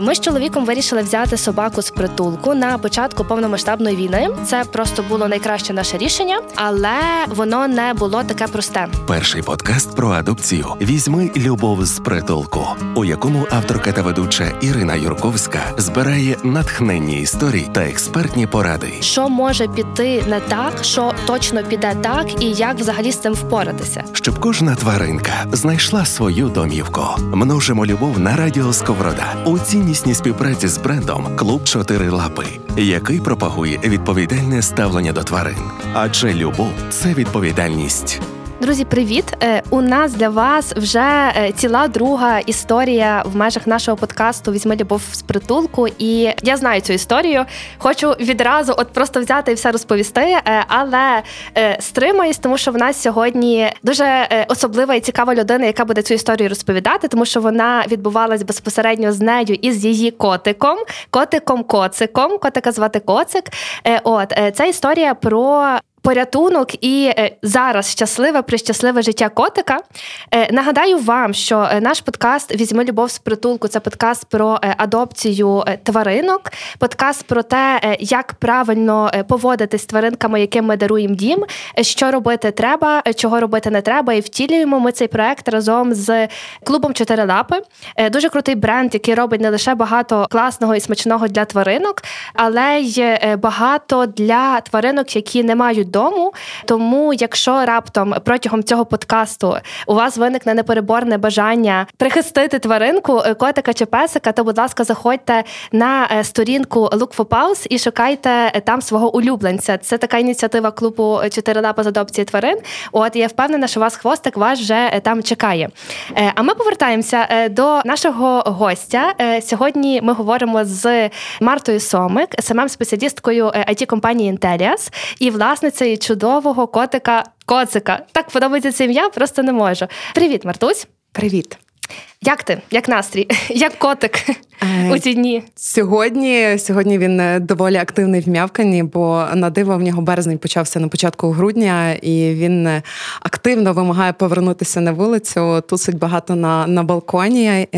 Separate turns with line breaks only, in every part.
Ми з чоловіком вирішили взяти собаку з притулку на початку повномасштабної війни. Це просто було найкраще наше рішення, але воно не було таке просте.
Перший подкаст про адопцію візьми любов з притулку, у якому авторка та ведуча Ірина Юрковська збирає натхненні історії та експертні поради.
Що може піти не так, що точно піде так, і як взагалі з цим впоратися,
щоб кожна тваринка знайшла свою домівку. Множимо любов на радіо Сковорода у ціннісній співпраці з брендом Клуб Чотири Лапи, який пропагує відповідальне ставлення до тварин. Адже любов це відповідальність.
Друзі, привіт! Е, у нас для вас вже е, ціла друга історія в межах нашого подкасту Візьми любов з притулку. І я знаю цю історію. Хочу відразу от просто взяти і все розповісти, е, але стримаюсь, тому що в нас сьогодні дуже особлива і цікава людина, яка буде цю історію розповідати, тому що вона відбувалась безпосередньо з нею і з її котиком, котиком-коциком. Котика звати Коцик. От ця історія про порятунок і е, зараз щасливе прищасливе життя котика. Е, нагадаю вам, що е, наш подкаст Візьми любов з притулку це подкаст про адопцію тваринок, подкаст про те, як правильно поводитись з тваринками, яким ми даруємо дім, що робити треба, чого робити не треба. І втілюємо ми цей проект разом з клубом Чотири лапи. Дуже крутий бренд, який робить не лише багато класного і смачного для тваринок, але й багато для тваринок, які не мають дому. Тому, якщо раптом протягом цього подкасту у вас виникне непереборне бажання прихистити тваринку, е, котика чи песика, то, будь ласка, заходьте на е, сторінку Look for Pals і шукайте е, там свого улюбленця. Це така ініціатива клубу «Чотири лапи з адопції тварин. От я впевнена, що вас хвостик вас вже там чекає. А ми повертаємося до нашого гостя. Сьогодні ми говоримо з Мартою Сомик, самим спеціалісткою it компанії Intellias і власницею цієї чудового котика коцика. Так подобається це ім'я, просто не можу. Привіт, Мартусь.
Привіт.
Як ти? Як настрій? Як котик е, у ці дні?
Сьогодні сьогодні він е, доволі активний в м'явканні, бо на диво в нього березень почався на початку грудня, і він е, активно вимагає повернутися на вулицю. Тусить багато на на балконі.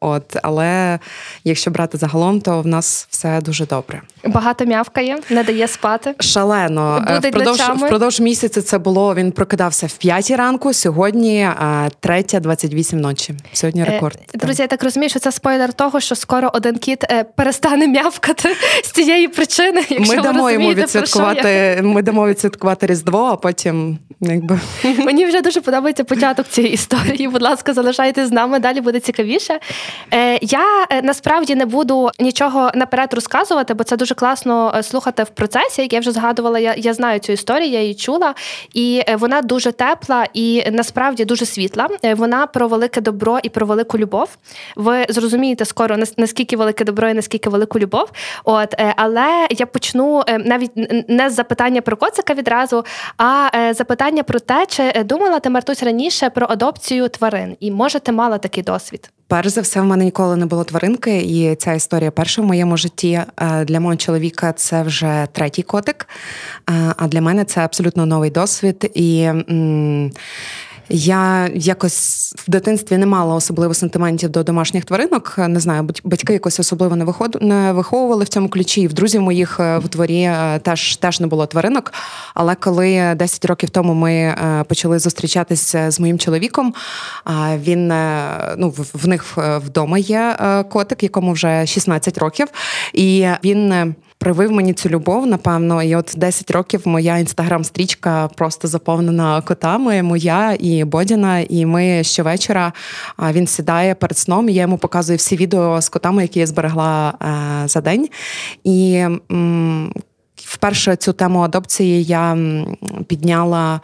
От, Але якщо брати загалом, то в нас все дуже добре.
Багато м'явкає, не дає спати.
Шалено. Впродовж, впродовж місяця це було. Він прокидався в п'ятій ранку. Сьогодні третя, 28 ночі. Сьогодні
Е, рекорд. Друзі, я так розумію, що це спойлер того, що скоро один кіт е, перестане м'явкати з цієї причини. Якщо
ми дамо
йому
відсвяткувати. Ми дамо відсвяткувати Різдво, а потім якби
мені вже дуже подобається початок цієї історії. Будь ласка, залишайтесь з нами. Далі буде цікавіше. Е, я насправді не буду нічого наперед розказувати, бо це дуже класно слухати в процесі. Як я вже згадувала, я я знаю цю історію, я її чула, і вона дуже тепла і насправді дуже світла. Вона про велике добро і про велику любов. Ви зрозумієте скоро наскільки велике добро і наскільки велику любов. От, е, але я почну е, навіть не з запитання про коцика відразу, а е, запитання про те, чи думала ти Мартусь раніше про адопцію тварин, і може ти мала такий досвід?
Перш за все, в мене ніколи не було тваринки, і ця історія перша в моєму житті. Для мого чоловіка це вже третій котик. А для мене це абсолютно новий досвід. І я якось в дитинстві не мала особливо сентиментів до домашніх тваринок. Не знаю, батьки якось особливо не виход... не виховували в цьому ключі. І в друзів моїх е, в дворі е, теж теж не було тваринок. Але коли 10 років тому ми е, почали зустрічатися з моїм чоловіком, він ну в них вдома є котик, якому вже 16 років, і він привив мені цю любов, напевно. І от 10 років моя інстаграм-стрічка просто заповнена котами. Моя і Бодіна. І ми щовечора він сідає перед сном. і Я йому показую всі відео з котами, які я зберегла е, за день. І вперше цю тему адопції я підняла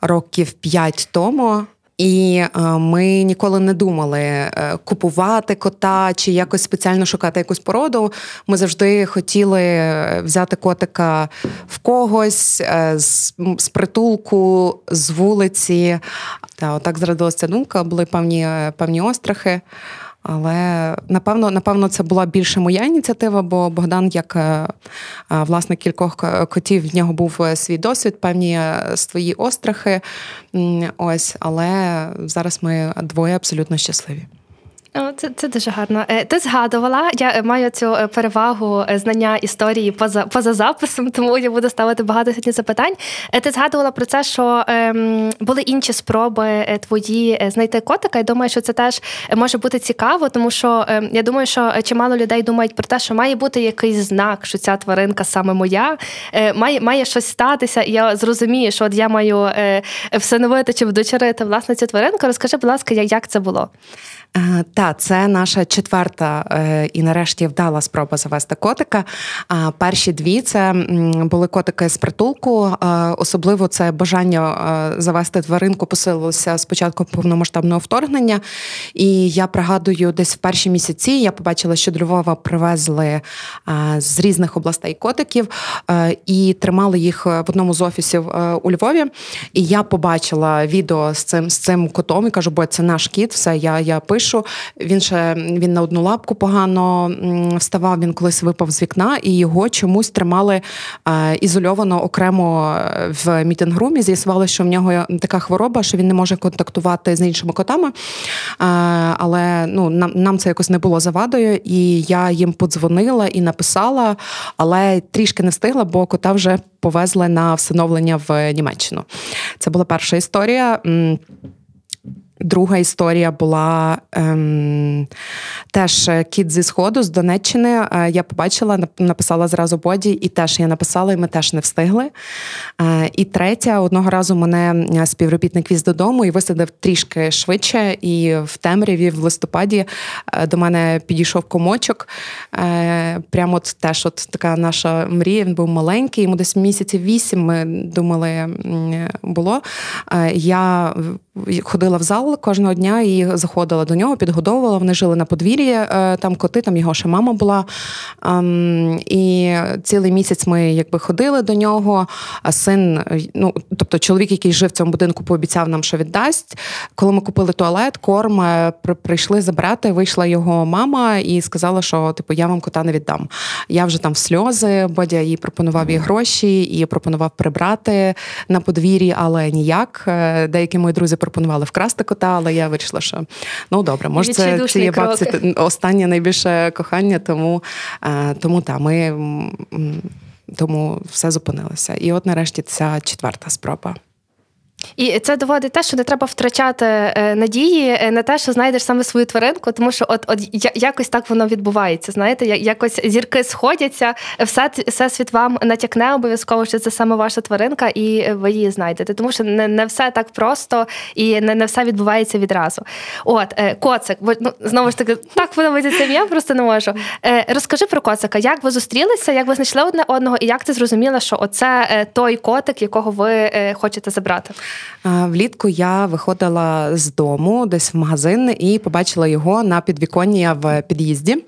років 5 тому. І е, ми ніколи не думали е, купувати кота чи якось спеціально шукати якусь породу. Ми завжди хотіли взяти котика в когось е, з, з притулку, з вулиці. Та отак зрадилася думка, були певні певні острахи. Але напевно, напевно, це була більше моя ініціатива, бо Богдан, як е, е, власник кількох котів, в нього був е, свій досвід, певні свої острахи. Ось, але зараз ми двоє абсолютно щасливі.
Це це дуже гарно. Е, ти згадувала, я маю цю е, перевагу е, знання історії поза поза записом, тому я буду ставити багато сьогодні запитань. Ти згадувала про це, що ем, були інші спроби твої знайти котика. Я думаю, що це теж може бути цікаво, тому що ем, я думаю, що чимало людей думають про те, що має бути якийсь знак, що ця тваринка саме моя, має має щось статися, і я зрозумію, що от я маю всиновити чи вдочерити власне цю тваринку. Розкажи, будь ласка, як це було?
Е, та, це наша четверта е, і нарешті вдала спроба завести котика. Перші дві це були котики з притулку. Е, особливо це бажання завести тваринку посилилося з початку повномасштабного вторгнення. І я пригадую, десь в перші місяці я побачила, що до Львова привезли з різних областей котиків і тримали їх в одному з офісів у Львові. І я побачила відео з цим з цим котом і кажу, бо це наш кіт, все я я пишу кришу. Він ще він на одну лапку погано вставав. Він колись випав з вікна, і його чомусь тримали е, ізольовано окремо е, в мітингрумі. З'ясували, що в нього така хвороба, що він не може контактувати з іншими котами. Е, але ну нам, нам це якось не було завадою, і я їм подзвонила і написала, але трішки не встигла, бо кота вже повезли на всиновлення в Німеччину. Це була перша історія. Друга історія була ем, теж кіт зі сходу з Донеччини. Е, я побачила, написала зразу боді, і теж я написала, і ми теж не встигли. Е, і третя, одного разу мене е, співробітник віз додому і висадив трішки швидше. І в темряві, в листопаді, е, до мене підійшов комочок. Е, прямо от теж от така наша мрія. Він був маленький, йому десь місяців вісім. Ми думали, було. Е, я ходила в зал кожного дня і заходила до нього, підгодовувала. Вони жили на подвір'ї, е, там коти, там його ще мама була. Ем, і цілий місяць ми якби ходили до нього. А син, ну тобто чоловік, який жив в цьому будинку, пообіцяв нам, що віддасть. Коли ми купили туалет, корм е, прийшли забрати. Вийшла його мама і сказала, що типу я вам кота не віддам. Я вже там в сльози, Бодя їй пропонував їй гроші і пропонував прибрати на подвір'ї, але ніяк. Е, деякі мої друзі пропонували вкрасти кота, але я вирішила, що ну добре, може це цієї бабці останнє найбільше кохання, тому е, тому та ми тому все зупинилося. І от нарешті ця четверта спроба.
І це доводить те, що не треба втрачати е, надії е, на те, що знайдеш саме свою тваринку, тому що от от якось так воно відбувається. Знаєте, якось зірки сходяться, все все світ вам натякне обов'язково, що це саме ваша тваринка, і ви її знайдете. Тому що не не все так просто і не не все відбувається відразу. От е, коцик, бо ну знову ж таки так подобається це ім'я, просто не можу. Розкажи про коцика, як ви зустрілися, як ви знайшли одне одного, і як ти зрозуміла, що оце той котик, якого ви хочете забрати.
Влітку я виходила з дому десь в магазин і побачила його на підвіконні в під'їзді.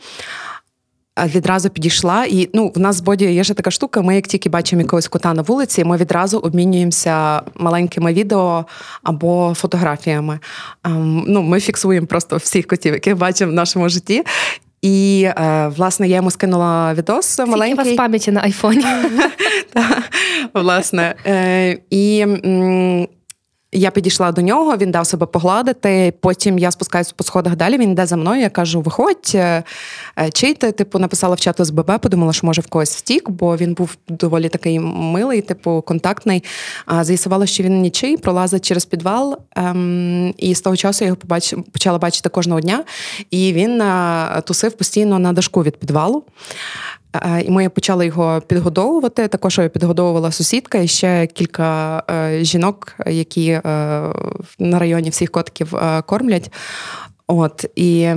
Відразу підійшла, і ну в нас з Боді є ще така штука. Ми, як тільки бачимо якогось кота на вулиці, ми відразу обмінюємося маленькими відео або фотографіями. Ну, Ми фіксуємо просто всіх котів, яких бачимо в нашому житті. І е, власне я йому скинула відос маленький.
Скільки у вас пам'яті на айфоні.
Власне. Е, і я підійшла до нього, він дав себе погладити. Потім я спускаюся по сходах далі. Він йде за мною. Я кажу: виходь, е, чий ти? Типу, написала в чату з ББ, подумала, що може в когось втік, бо він був доволі такий милий, типу, контактний. А з'ясувала, що він нічий, пролазить через підвал. Ем, і з того часу я його побач... почала бачити кожного дня. І він е, тусив постійно на дашку від підвалу. Е, і ми почали його підгодовувати. Також його підгодовувала сусідка і ще кілька е, жінок, які е, на районі всіх котиків кормлять. От і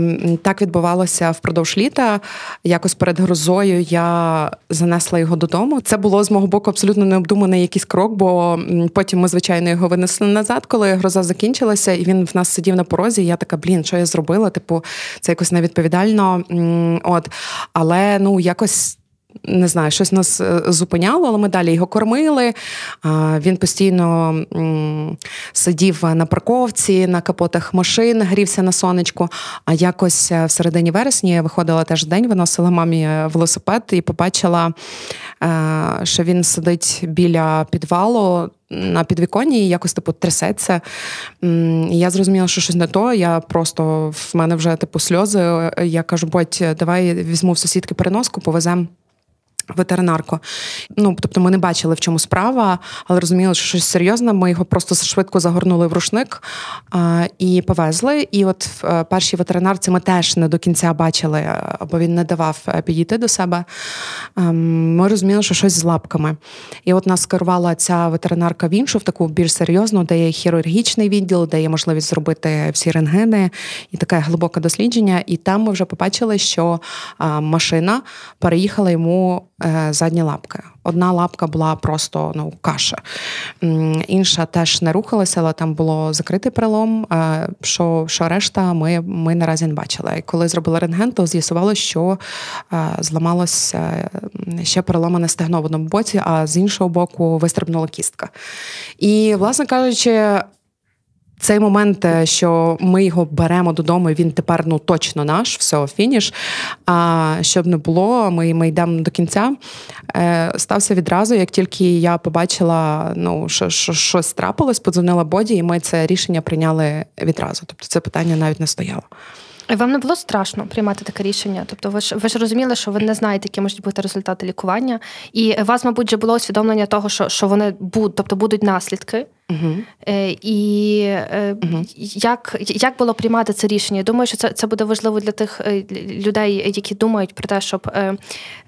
так відбувалося впродовж літа. Якось перед грозою я занесла його додому. Це було з мого боку абсолютно необдуманий якийсь крок, бо потім ми, звичайно, його винесли назад, коли гроза закінчилася, і він в нас сидів на порозі. і Я така, блін, що я зробила? Типу, це якось невідповідально. От, але ну якось не знаю, щось нас е, зупиняло, але ми далі його кормили. Він постійно сидів на парковці, на капотах машин, грівся на сонечку. А якось е, в середині вересня я виходила теж день, виносила мамі велосипед і побачила, е, що він сидить біля підвалу. На підвіконні і якось типу трясеться. І я зрозуміла, що щось не то. Я просто в мене вже типу сльози. Я кажу, будь, давай візьму в сусідки переноску, повеземо ветеринарку. Ну, тобто ми не бачили, в чому справа, але розуміли, що щось серйозне. Ми його просто швидко загорнули в рушник а, і повезли. І от в е, першій ветеринарці ми теж не до кінця бачили, або він не давав е, підійти до себе. А, ем, ми розуміли, що щось з лапками. І от нас керувала ця ветеринарка в іншу, в таку більш серйозну, де є хірургічний відділ, де є можливість зробити всі рентгени і таке глибоке дослідження. І там ми вже побачили, що машина переїхала йому. Е, задні лапки. Одна лапка була просто ну, каша, інша теж не рухалася, але там було закритий перелом. Е, що що решта, ми ми наразі не бачили. І коли зробили рентген, то з'ясувалося, що е, зламалося ще переломане стегно в одному боці, а з іншого боку вистрибнула кістка. І, власне кажучи, цей момент, е, що ми його беремо додому, він тепер ну точно наш, все, фініш. А щоб не було, ми ми йдемо до кінця. Е, Стався відразу, як тільки я побачила, ну що, що щось трапилось, подзвонила Боді, і ми це рішення прийняли відразу. Тобто це питання навіть не стояло.
Вам не було страшно приймати таке рішення? Тобто, ви ж ви ж розуміли, що ви не знаєте, які можуть бути результати лікування, і вас, мабуть, вже було усвідомлення того, що що вони будуть, тобто будуть наслідки. Угу. І угу. як як було приймати це рішення? Я думаю, що це це буде важливо для тих е, людей, які думають про те, щоб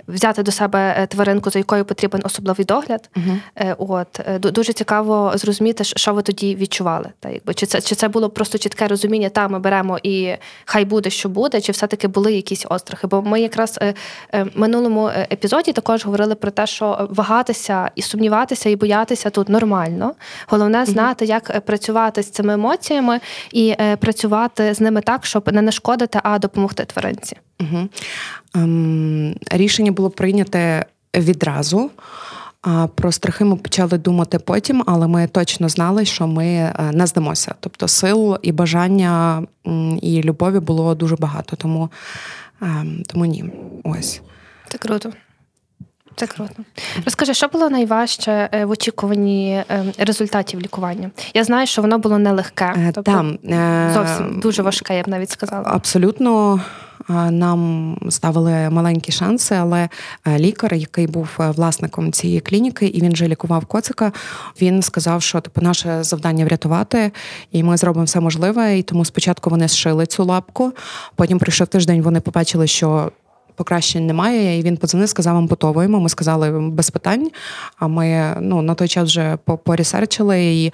взяти до себе тваринку, за якою потрібен особливий догляд. Угу. От дуже цікаво зрозуміти, що ви тоді відчували. Та якби чи це чи це було просто чітке розуміння? Та ми беремо і хай буде, що буде, чи все-таки були якісь острахи? Бо ми якраз в минулому епізоді також говорили про те, що вагатися і сумніватися, і боятися тут нормально. Головне головне знати, як е, працювати з цими емоціями і е, працювати з ними так, щоб не нашкодити, а допомогти тваринці.
Угу. Ем, Рішення було прийняте відразу. А про страхи ми почали думати потім, але ми точно знали, що ми не здамося. Тобто сил і бажання і любові було дуже багато. Тому, ем, Тому ні. Ось.
Це круто. Це круто. Розкажи, що було найважче е, в очікуванні е, результатів лікування? Я знаю, що воно було нелегке.
Е, тобто Там
зовсім дуже важке, я б навіть сказала.
Абсолютно. Нам ставили маленькі шанси, але лікар, який був власником цієї клініки, і він же лікував коцика. Він сказав, що типу наше завдання врятувати, і ми зробимо все можливе. І тому спочатку вони зшили цю лапку. Потім прийшов тиждень. Вони побачили, що покращень немає. І він подзвонив, сказав, ампутовуємо. Ми сказали без питань. А ми ну на той час вже поресерчили і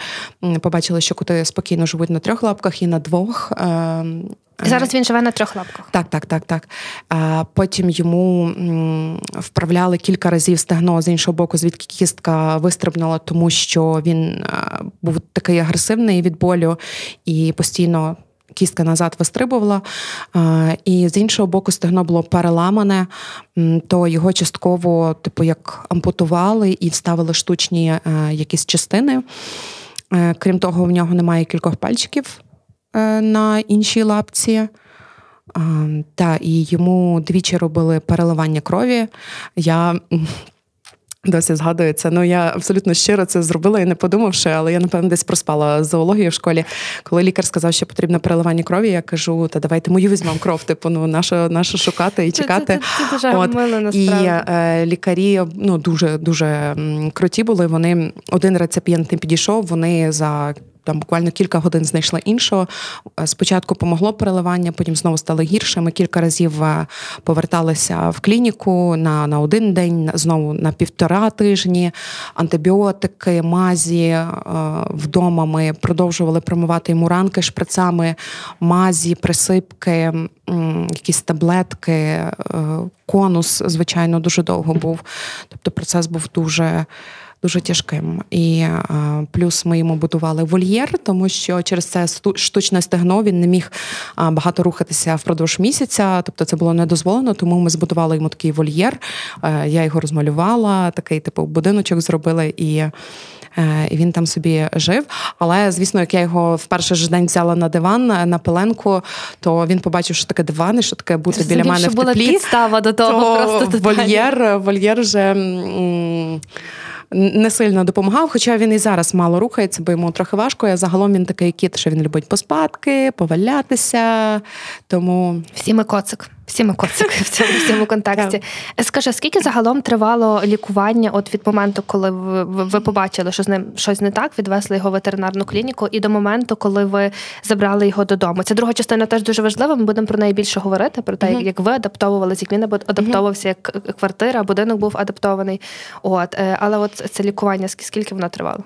побачили, що коти спокійно живуть на трьох лапках і на двох. Ем,
Зараз він живе на трьох лапках.
Так, так, так, так. Потім йому вправляли кілька разів стегно з іншого боку, звідки кістка вистрибнула, тому що він був такий агресивний від болю і постійно кістка назад вистрибувала, і з іншого боку, стегно було переламане, то його частково, типу, як ампутували і вставили штучні е, якісь частини. Е, крім того, в нього немає кількох пальчиків е, на іншій лапці. Та, і йому двічі робили переливання крові. Я Досі згадується. Ну я абсолютно щиро це зробила і не подумавши, але я напевно десь проспала зоологію в школі. Коли лікар сказав, що потрібно переливання крові, я кажу: та давайте мою візьмемо кров, типу, ну нашу нашу шукати і чекати. Це,
це, це дуже От. мило.
І е, лікарі ну дуже дуже круті були. Вони один реципієнт не підійшов. Вони за там буквально кілька годин знайшла іншого. Е, спочатку помогло переливання, потім знову стало гірше. Ми кілька разів е, поверталися в клініку на на один день, знову на півтора тижні. Антибіотики, мазі е, вдома. Ми продовжували промивати йому ранки шприцами, мазі, присипки, якісь таблетки, конус, звичайно, дуже довго був. Тобто процес був дуже дуже тяжким. І плюс ми йому будували вольєр, тому що через це штучне стегно він не міг багато рухатися впродовж місяця, тобто це було не дозволено, тому ми збудували йому такий вольєр. Я його розмалювала, такий типу будиночок зробили і. Е, і він там собі жив. Але звісно, як я його в перший ж день взяла на диван на пеленку, то він побачив, що таке диван, і що таке бути біля мене
що
в
була
теплі.
підстава до того.
То
просто
вольєр, вольєр вже. Не сильно допомагав, хоча він і зараз мало рухається, бо йому трохи важко. А загалом він такий кіт, що він любить поспадки, повалятися. Тому
всі ми коцик. Всі ми коцики в цьому в цьому контексті. Скажи, скільки загалом тривало лікування от від моменту, коли ви, ви побачили, що з ним щось не так, відвезли його в ветеринарну клініку, і до моменту, коли ви забрали його додому? Ця друга частина теж дуже важлива. Ми будемо про неї більше говорити, про те, uh-huh. як ви адаптовувалися, як він адаптовувався, як квартира, будинок був адаптований. От, е, Але от це лікування, скільки воно тривало?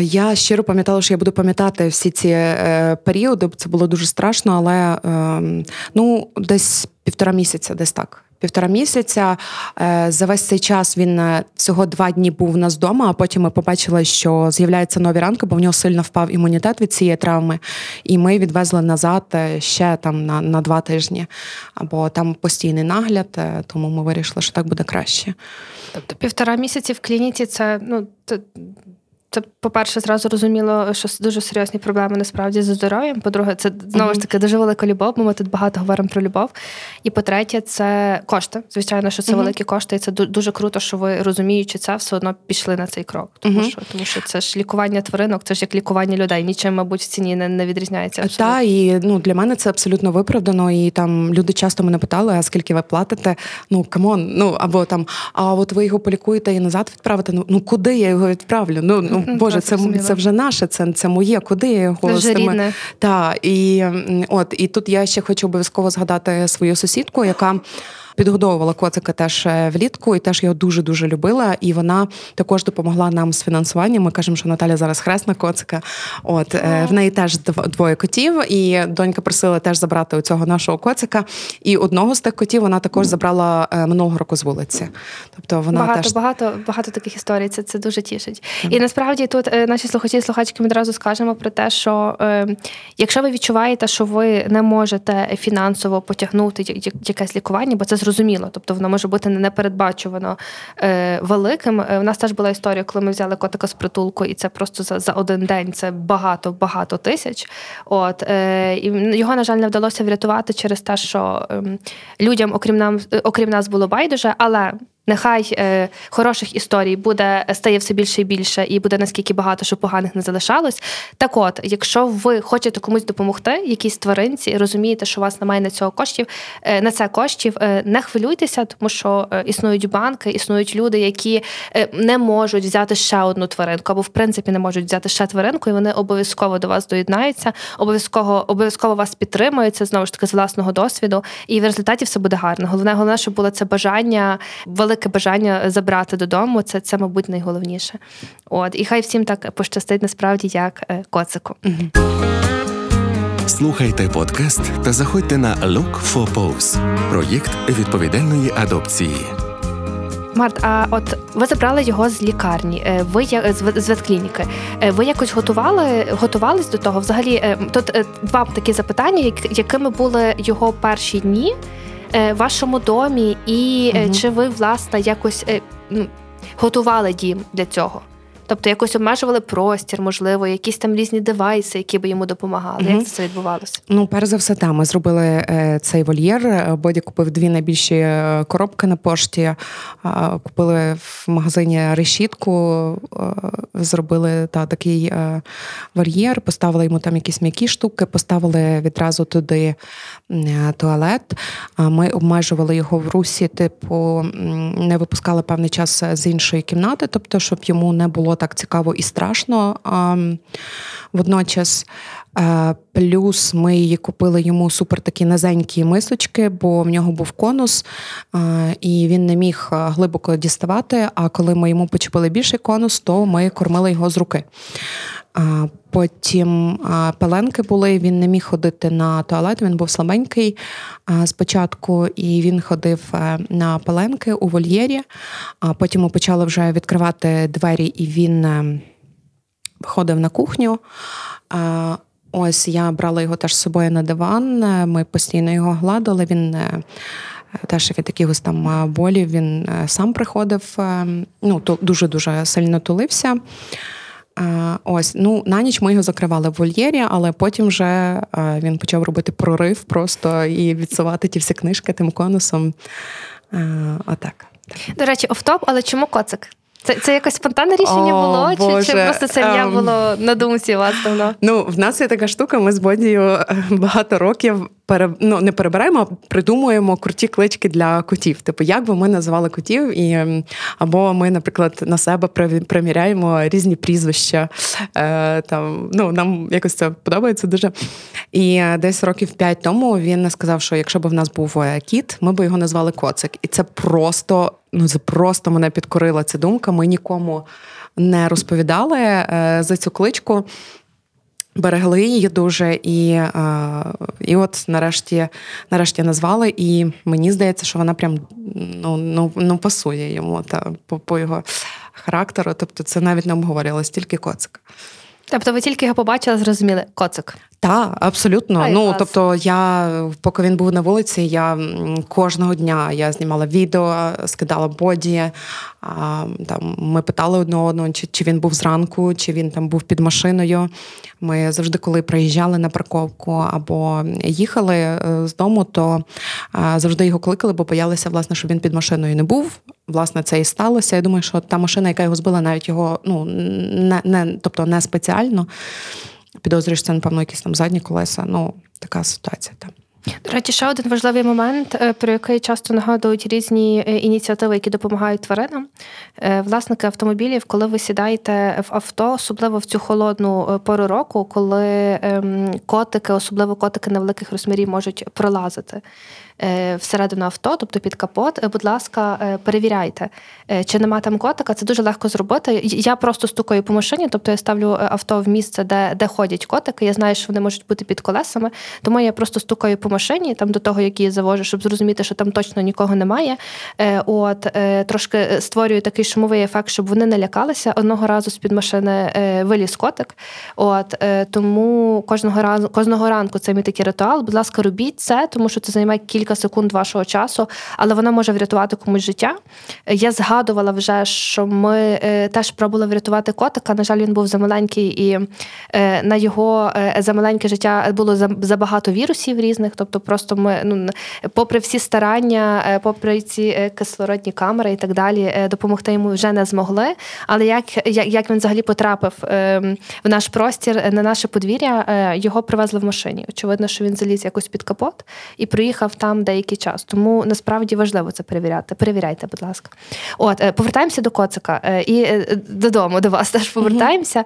Я щиро пам'ятала, що я буду пам'ятати всі ці е, періоди. Це було дуже страшно, але е, ну, десь півтора місяця, десь так. Півтора місяця е, за весь цей час він е, всього два дні був у нас вдома, а потім ми побачили, що з'являються нові ранки, бо в нього сильно впав імунітет від цієї травми. І ми відвезли назад е, ще там на на два тижні. Або там постійний нагляд, тому ми вирішили, що так буде краще.
Тобто півтора місяці в клініці це ну це по-перше, зразу розуміло, що дуже серйозні проблеми насправді зі здоров'ям. По-друге, це знову ж таки дуже велика любов, бо ми тут багато говоримо про любов. І по-третє, це кошти. Звичайно, що це uh-huh. великі кошти, і це дуже круто, що ви розуміючи це, все одно пішли на цей крок. Тому uh-huh. що тому що це ж лікування тваринок, це ж як лікування людей. Нічим, мабуть, в ціні не, не відрізняється.
Так, і ну для мене це абсолютно виправдано. І там люди часто мене питали, а скільки ви платите? Ну come on, ну або там, а от ви його полікуєте і назад відправите. Ну ну куди я його відправлю? Ну ну Боже, це це вже наше, це це моє. Куди я його
це вже
рідне. Та, і от і тут я ще хочу обов'язково згадати свою сусідку, яка підгодовувала коцика теж е, влітку і теж його дуже дуже любила. І вона також допомогла нам з фінансуванням. Ми кажемо, що Наталя зараз хресна коцика. От е, в неї теж двоє котів, і донька просила теж забрати у цього нашого коцика. І одного з тих котів вона також забрала е, минулого року з вулиці. Тобто вона
багато
теж...
багато багато таких історій. Це це дуже тішить. Mm. І насправді тут наші слухачі і слухачки ми одразу скажемо про те, що е, якщо ви відчуваєте, що ви не можете фінансово потягнути якесь лікування, бо це зрозуміло, тобто воно може бути непередбачувано е, великим. У е, нас теж була історія, коли ми взяли котика з притулку, і це просто за за один день це багато-багато тисяч. От е, і його, на жаль, не вдалося врятувати через те, що е, людям, окрім нам, окрім нас, було байдуже, але. Нехай е, хороших історій буде стає все більше і більше, і буде наскільки багато, щоб поганих не залишалось. Так, от, якщо ви хочете комусь допомогти, якійсь тваринці, розумієте, що у вас немає на цього коштів, е, на це коштів, е, не хвилюйтеся, тому що е, існують банки, існують люди, які е, не можуть взяти ще одну тваринку, або в принципі не можуть взяти ще тваринку, і вони обов'язково до вас доєднаються, обов'язково обов'язково вас підтримують, це знову ж таки з власного досвіду, і в результаті все буде гарно. Головне, головне, щоб було це бажання велике велике бажання забрати додому. Це, це мабуть, найголовніше. От і хай всім так пощастить насправді, як е, коцику.
Слухайте подкаст та заходьте на Look for Pose – проєкт відповідальної адопції.
Март, а от ви забрали його з лікарні, е, ви з ветклініки. Е, ви якось готували, готувались до того? Взагалі, тут два такі запитання, якими були його перші дні. Е, вашому домі, і угу. чи ви, власне, якось е, ну, готували дім для цього? Тобто якось обмежували простір, можливо, якісь там різні девайси, які би йому допомагали. Mm-hmm. Як це відбувалося?
Ну, перш за все, там ми зробили е, цей вольєр. Боді купив дві найбільші е, коробки на пошті, е, купили в магазині решітку, зробили та, такий вольєр, поставили йому там якісь м'які штуки, поставили відразу туди туалет. Ми обмежували його в русі, типу, не випускали певний час з іншої кімнати, тобто, щоб йому не було так цікаво і страшно. Водночас, плюс ми її купили йому супер такі низенькі мисочки, бо в нього був конус, і він не міг глибоко діставати. А коли ми йому почепили більший конус, то ми кормили його з руки. Потім пеленки були, він не міг ходити на туалет, він був слабенький спочатку, і він ходив е, на пеленки у вольєрі. А потім ми почали вже відкривати двері, і він е, виходив на кухню. Ось я брала його теж з собою на диван. Ми постійно його гладили. Він е, теж від якихось там болів він сам приходив. Ну, дуже дуже сильно тулився. Ось, ну на ніч ми його закривали в вольєрі, але потім вже він почав робити прорив просто і відсувати ті всі книжки тим конусом. Отак.
До речі, офтоп, але чому коцик? Це це якось спонтанне рішення О, було? Чи чи просто це ім'я ем... було на думці у вас давно?
Ну, в нас є така штука, ми з Бодією е, багато років пере... ну, не перебираємо, а придумуємо круті клички для котів. Типу, як би ми називали котів, і ем, або ми, наприклад, на себе приміряємо різні прізвища. Е, там, ну, Нам якось це подобається дуже. І е, десь років п'ять тому він сказав, що якщо б в нас був е, кіт, ми б його назвали Коцик. І це просто ну це просто мене підкорила ця думка. Ми нікому не розповідали е, за цю кличку. Берегли її дуже, і і от нарешті нарешті назвали, і мені здається, що вона прям ну ну, ну пасує йому та по, по його характеру. Тобто це навіть не обговорювалось, тільки коцик.
Тобто ви тільки його побачили, зрозуміли коцик.
Так, абсолютно. Ай, ну клас. тобто, я поки він був на вулиці, я кожного дня я знімала відео, скидала боді. А, там Ми питали одне одного, чи чи він був зранку, чи він там був під машиною. Ми завжди, коли приїжджали на парковку або їхали е, з дому, то завжди його кликали, бо боялися, власне, щоб він під машиною не був. Власне, це і сталося. Я думаю, що та машина, яка його збила, навіть його ну не, не тобто не спеціально. Підозрюєш, це, напевно, якісь там задні колеса. Ну, така ситуація. там.
До речі, ще один важливий момент, е, про який часто нагадують різні е, ініціативи, які допомагають тваринам. Е, власники автомобілів, коли ви сідаєте в авто, особливо в цю холодну пору року, коли ем, котики, особливо котики невеликих розмірів, можуть пролазити. Е, всередину авто, тобто під капот, е, будь ласка, е, перевіряйте, чи нема там котика. Це дуже легко зробити. Я просто стукаю по машині, тобто я ставлю авто в місце, де де ходять котики. Я знаю, що вони можуть бути під колесами, тому я просто стукаю по машині, там до того, як її завожу, щоб зрозуміти, що там точно нікого немає. От трошки створюю такий шумовий ефект, щоб вони не лякалися. Одного разу з під машини виліз котик. От тому кожного разу кожного ранку це мій такий ритуал. Будь ласка, робіть це, тому що це займає кілька кілька секунд вашого часу, але вона може врятувати комусь життя. Я згадувала вже, що ми е, теж пробували врятувати котика. На жаль, він був замаленький, і е, на його е, замаленьке життя було забагато вірусів різних. Тобто, просто ми, ну попри всі старання, попри ці кислородні камери і так далі, допомогти йому вже не змогли. Але як як, він взагалі потрапив в наш простір на наше подвір'я, його привезли в машині. Очевидно, що він заліз якось під капот і проїхав там там деякий час. Тому насправді важливо це перевіряти. Перевіряйте, будь ласка. От е, повертаємося до коцика е, і е, додому до вас теж повертаємося.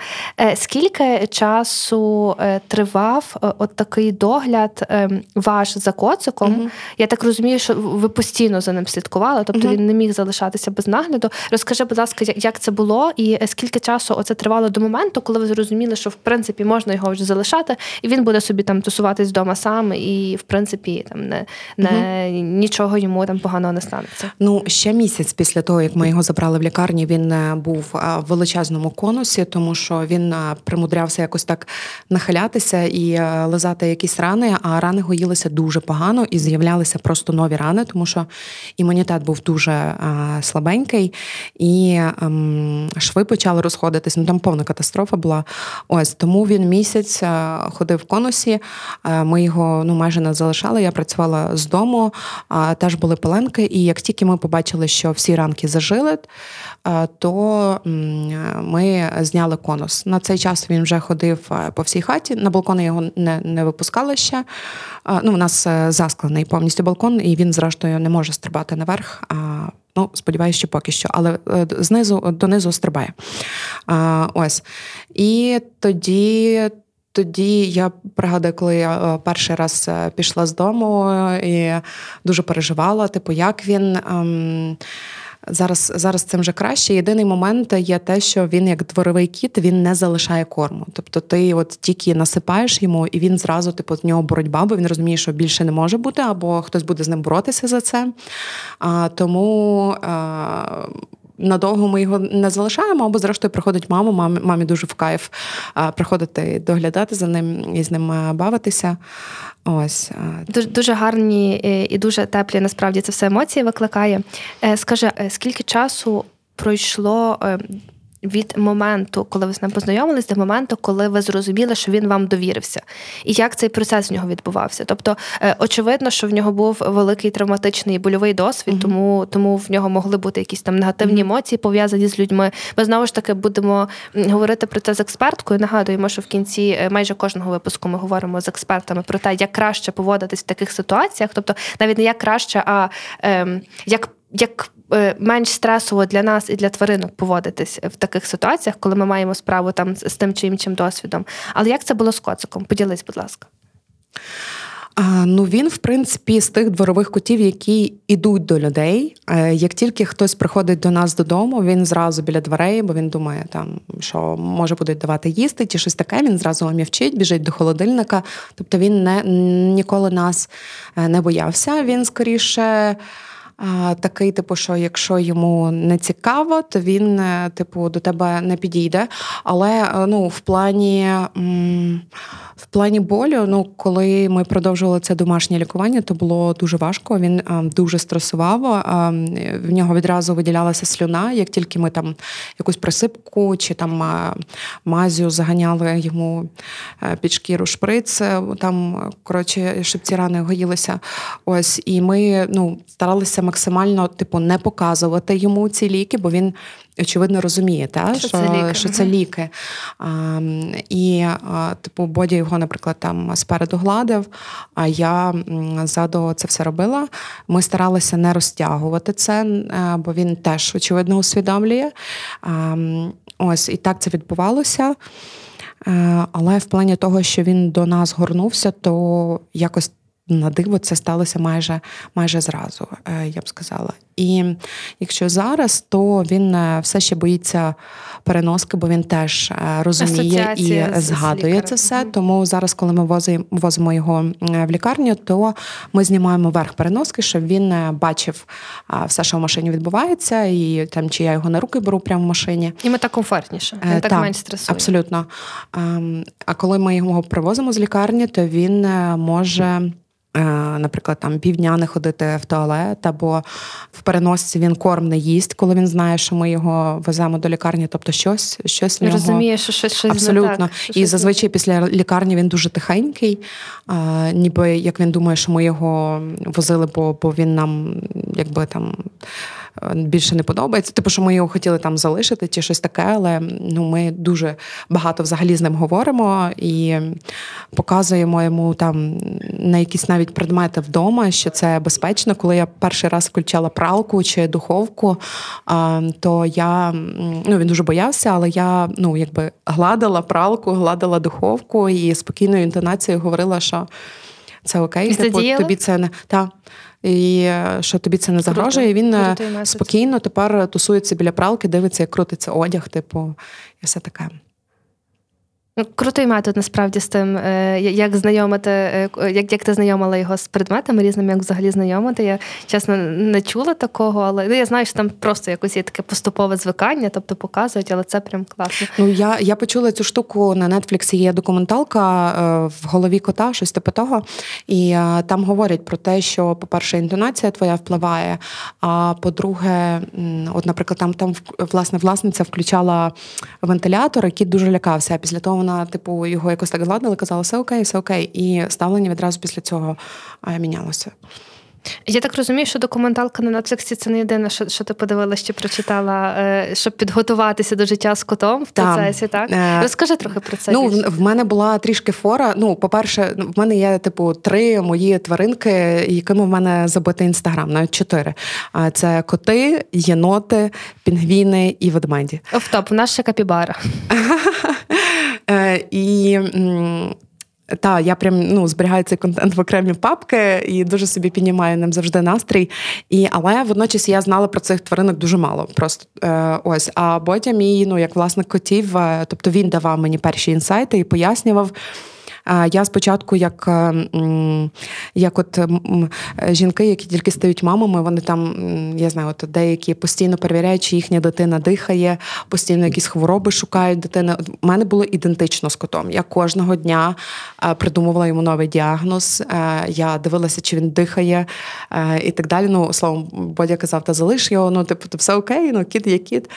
Скільки часу тривав от такий догляд ваш за коциком? Я так розумію, що ви постійно за ним слідкували, тобто він не міг залишатися без нагляду. Розкажи, будь ласка, як це було, і скільки часу оце тривало до моменту, коли ви зрозуміли, що в принципі можна його вже залишати, і він буде собі там тусуватись вдома сам, і в принципі там не не нічого йому там поганого не станеться.
Ну ще місяць після того, як ми його забрали в лікарні, він е, був е, в величезному конусі, тому що він е, примудрявся якось так нахилятися і лизати якісь рани. А рани гоїлися дуже погано і з'являлися просто нові рани, тому що імунітет був дуже слабенький, і ем, шви почали розходитись. Ну там повна катастрофа була. Ось тому він місяць ходив в конусі. Ми його ну майже не залишали. Я працювала з дому, теж були пеленки. І як тільки ми побачили, що всі ранки зажили, то ми зняли конус. На цей час він вже ходив по всій хаті. На балкони його не не випускали ще. Ну, У нас е, засклений повністю балкон, і він, зрештою, не може стрибати наверх. Ну, сподіваюся, що поки що, але е, знизу донизу стрибає. Ось. І тоді тоді я пригадую, коли я е, перший раз е, пішла з дому і дуже переживала, типу, як він. Ем, Зараз зараз цим вже краще. Єдиний момент є те, що він, як дворовий кіт, він не залишає корму. Тобто ти от тільки насипаєш йому, і він зразу, типу, з нього боротьба, бо він розуміє, що більше не може бути, або хтось буде з ним боротися за це. А, Тому. А, Надовго ми його не залишаємо, або зрештою приходить мама, мамі, мамі дуже в кайф приходити доглядати за ним і з ним бавитися. Ось
дуже дуже гарні е, і дуже теплі. Насправді це все емоції викликає. Е, скажи, е, скільки часу пройшло від моменту, коли ви з ним познайомились, до моменту, коли ви зрозуміли, що він вам довірився, і як цей процес в нього відбувався? Тобто, очевидно, що в нього був великий травматичний больовий досвід, mm-hmm. тому тому в нього могли бути якісь там негативні mm-hmm. емоції пов'язані з людьми. Ми знову ж таки будемо говорити про це з експерткою. Нагадуємо, що в кінці майже кожного випуску ми говоримо з експертами про те, як краще поводитись в таких ситуаціях, тобто навіть не як краще, а ем, як як е, менш стресово для нас і для тваринок поводитись в таких ситуаціях, коли ми маємо справу там з тим чи іншим досвідом. Але як це було з коциком? Поділись, будь ласка.
А, ну він, в принципі, з тих дворових котів, які йдуть до людей. Е, як тільки хтось приходить до нас додому, він зразу біля дверей, бо він думає, там що може будуть давати їсти, чи щось таке. Він зразу ом'явчить, біжить до холодильника. Тобто він не ніколи нас е, не боявся. Він скоріше. Такий, типу, що якщо йому не цікаво, то він, е, типу, до тебе не підійде. Але е, ну, в плані в плані болю, ну коли ми продовжували це домашнє лікування, то було дуже важко. Він дуже стресував. В нього відразу виділялася слюна. Як тільки ми там якусь присипку чи там мазю заганяли йому е, під шкіру шприц, там коротше, щоб ці рани гоїлися. Ось і ми ну старалися максимально типу не показувати йому ці ліки, бо він очевидно розуміє, та, що, що це ліки. Що це ліки. А, І, а, типу, Боді його, наприклад, там спереду гладив, а я ззаду це все робила. Ми старалися не розтягувати це, е, бо він теж, очевидно, усвідомлює. А, Ось і так це відбувалося. Е, але в плані того, що він до нас горнувся, то якось на диво це сталося майже майже зразу, е, я б сказала. І якщо зараз, то він е, все ще боїться переноски, бо він теж е, розуміє і згадує це все. Тому зараз, коли ми возимо його в лікарню, то ми знімаємо верх переноски, щоб він бачив все, що в машині відбувається, і там чи я його на руки беру прямо в машині.
І ми так комфортніше, він так менш стресує.
Абсолютно. Ем, а коли ми його привозимо з лікарні, то він може. Е, наприклад, там півдня не ходити в туалет, або в переносці він корм не їсть, коли він знає, що ми його веземо до лікарні. Тобто щось щось нього...
розуміє, що щось щось
абсолютно.
Не так,
що і зазвичай не... після лікарні він дуже тихенький, а, ніби як він думає, що ми його возили, бо, бо він нам якби там більше не подобається. Типу, що ми його хотіли там залишити чи щось таке, але ну, ми дуже багато взагалі з ним говоримо і показуємо йому там на якісь навіть предмети вдома, що це безпечно. Коли я перший раз включала пралку чи духовку, то я ну він дуже боявся, але я ну якби гладила пралку, гладила духовку і спокійною інтонацією говорила, що це окей,
типу,
тобі це не та і е, що тобі це не загрожує. І Він е, спокійно тепер тусується біля пралки, дивиться, як крутиться одяг, типу, і все таке.
Ну, крутий метод насправді з тим, е, як знайомити, е, як як ти знайомила його з предметами різними, як взагалі знайомити. Я чесно не чула такого, але ну, я знаю, що там просто якось є таке поступове звикання, тобто показують, але це прям класно.
Ну я я почула цю штуку на Нетфліксі. Є документалка е, в голові кота, щось типу того. І там говорять про те, що, по-перше, інтонація твоя впливає. А по-друге, от, наприклад, там там власне власниця включала вентилятор, який дуже лякався. Після того вона, типу, його якось так гладила, казала, все окей, все окей. І ставлення відразу після цього мінялося.
Я так розумію, що документалка на Netflix це не єдине, що що ти подивилася чи прочитала, е, щоб підготуватися до життя з котом в процесі, так? Е, Розкажи трохи про це.
Ну,
більше.
в мене була трішки фора. Ну, по-перше, в мене є, типу, три мої тваринки, якими в мене забитий інстаграм, навіть чотири. Це коти, єноти, пінгвіни і ведмеді.
Офтоп, в нас ще капібара.
Е, і Та, я прям ну, зберігаю цей контент в окремі папки і дуже собі піднімаю ним завжди настрій. І, Але водночас я знала про цих тваринок дуже мало. Просто е, ось. А Бодя мій, ну як власник котів, е, тобто він давав мені перші інсайти і пояснював. Я спочатку, як е, як от жінки, які тільки стають мамами, вони там, я знаю, от деякі постійно перевіряють, чи їхня дитина дихає, постійно якісь хвороби шукають дитини. У мене було ідентично з котом. Я кожного дня е, придумувала йому новий діагноз. Е, я дивилася, чи він дихає і так далі. Ну, словом, Бодя казав, та залиш його, ну, типу, все окей, ну кіт є кіт.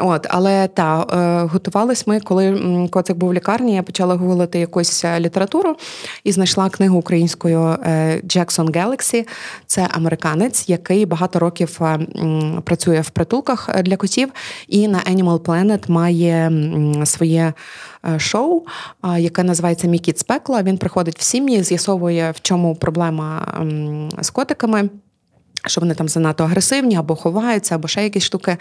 От, Але та е, готувались ми, коли коцик був в лікарні, я почала гуглити якусь е, літературу і знайшла книгу українською Джексон Galaxy. Це американець, який багато років працює в притулках для котів, і на Animal Planet має своє шоу, яке називається Мій кіт з пекла. Він приходить в сім'ї, з'ясовує, в чому проблема з котиками що вони там занадто агресивні або ховаються, або ще якісь штуки,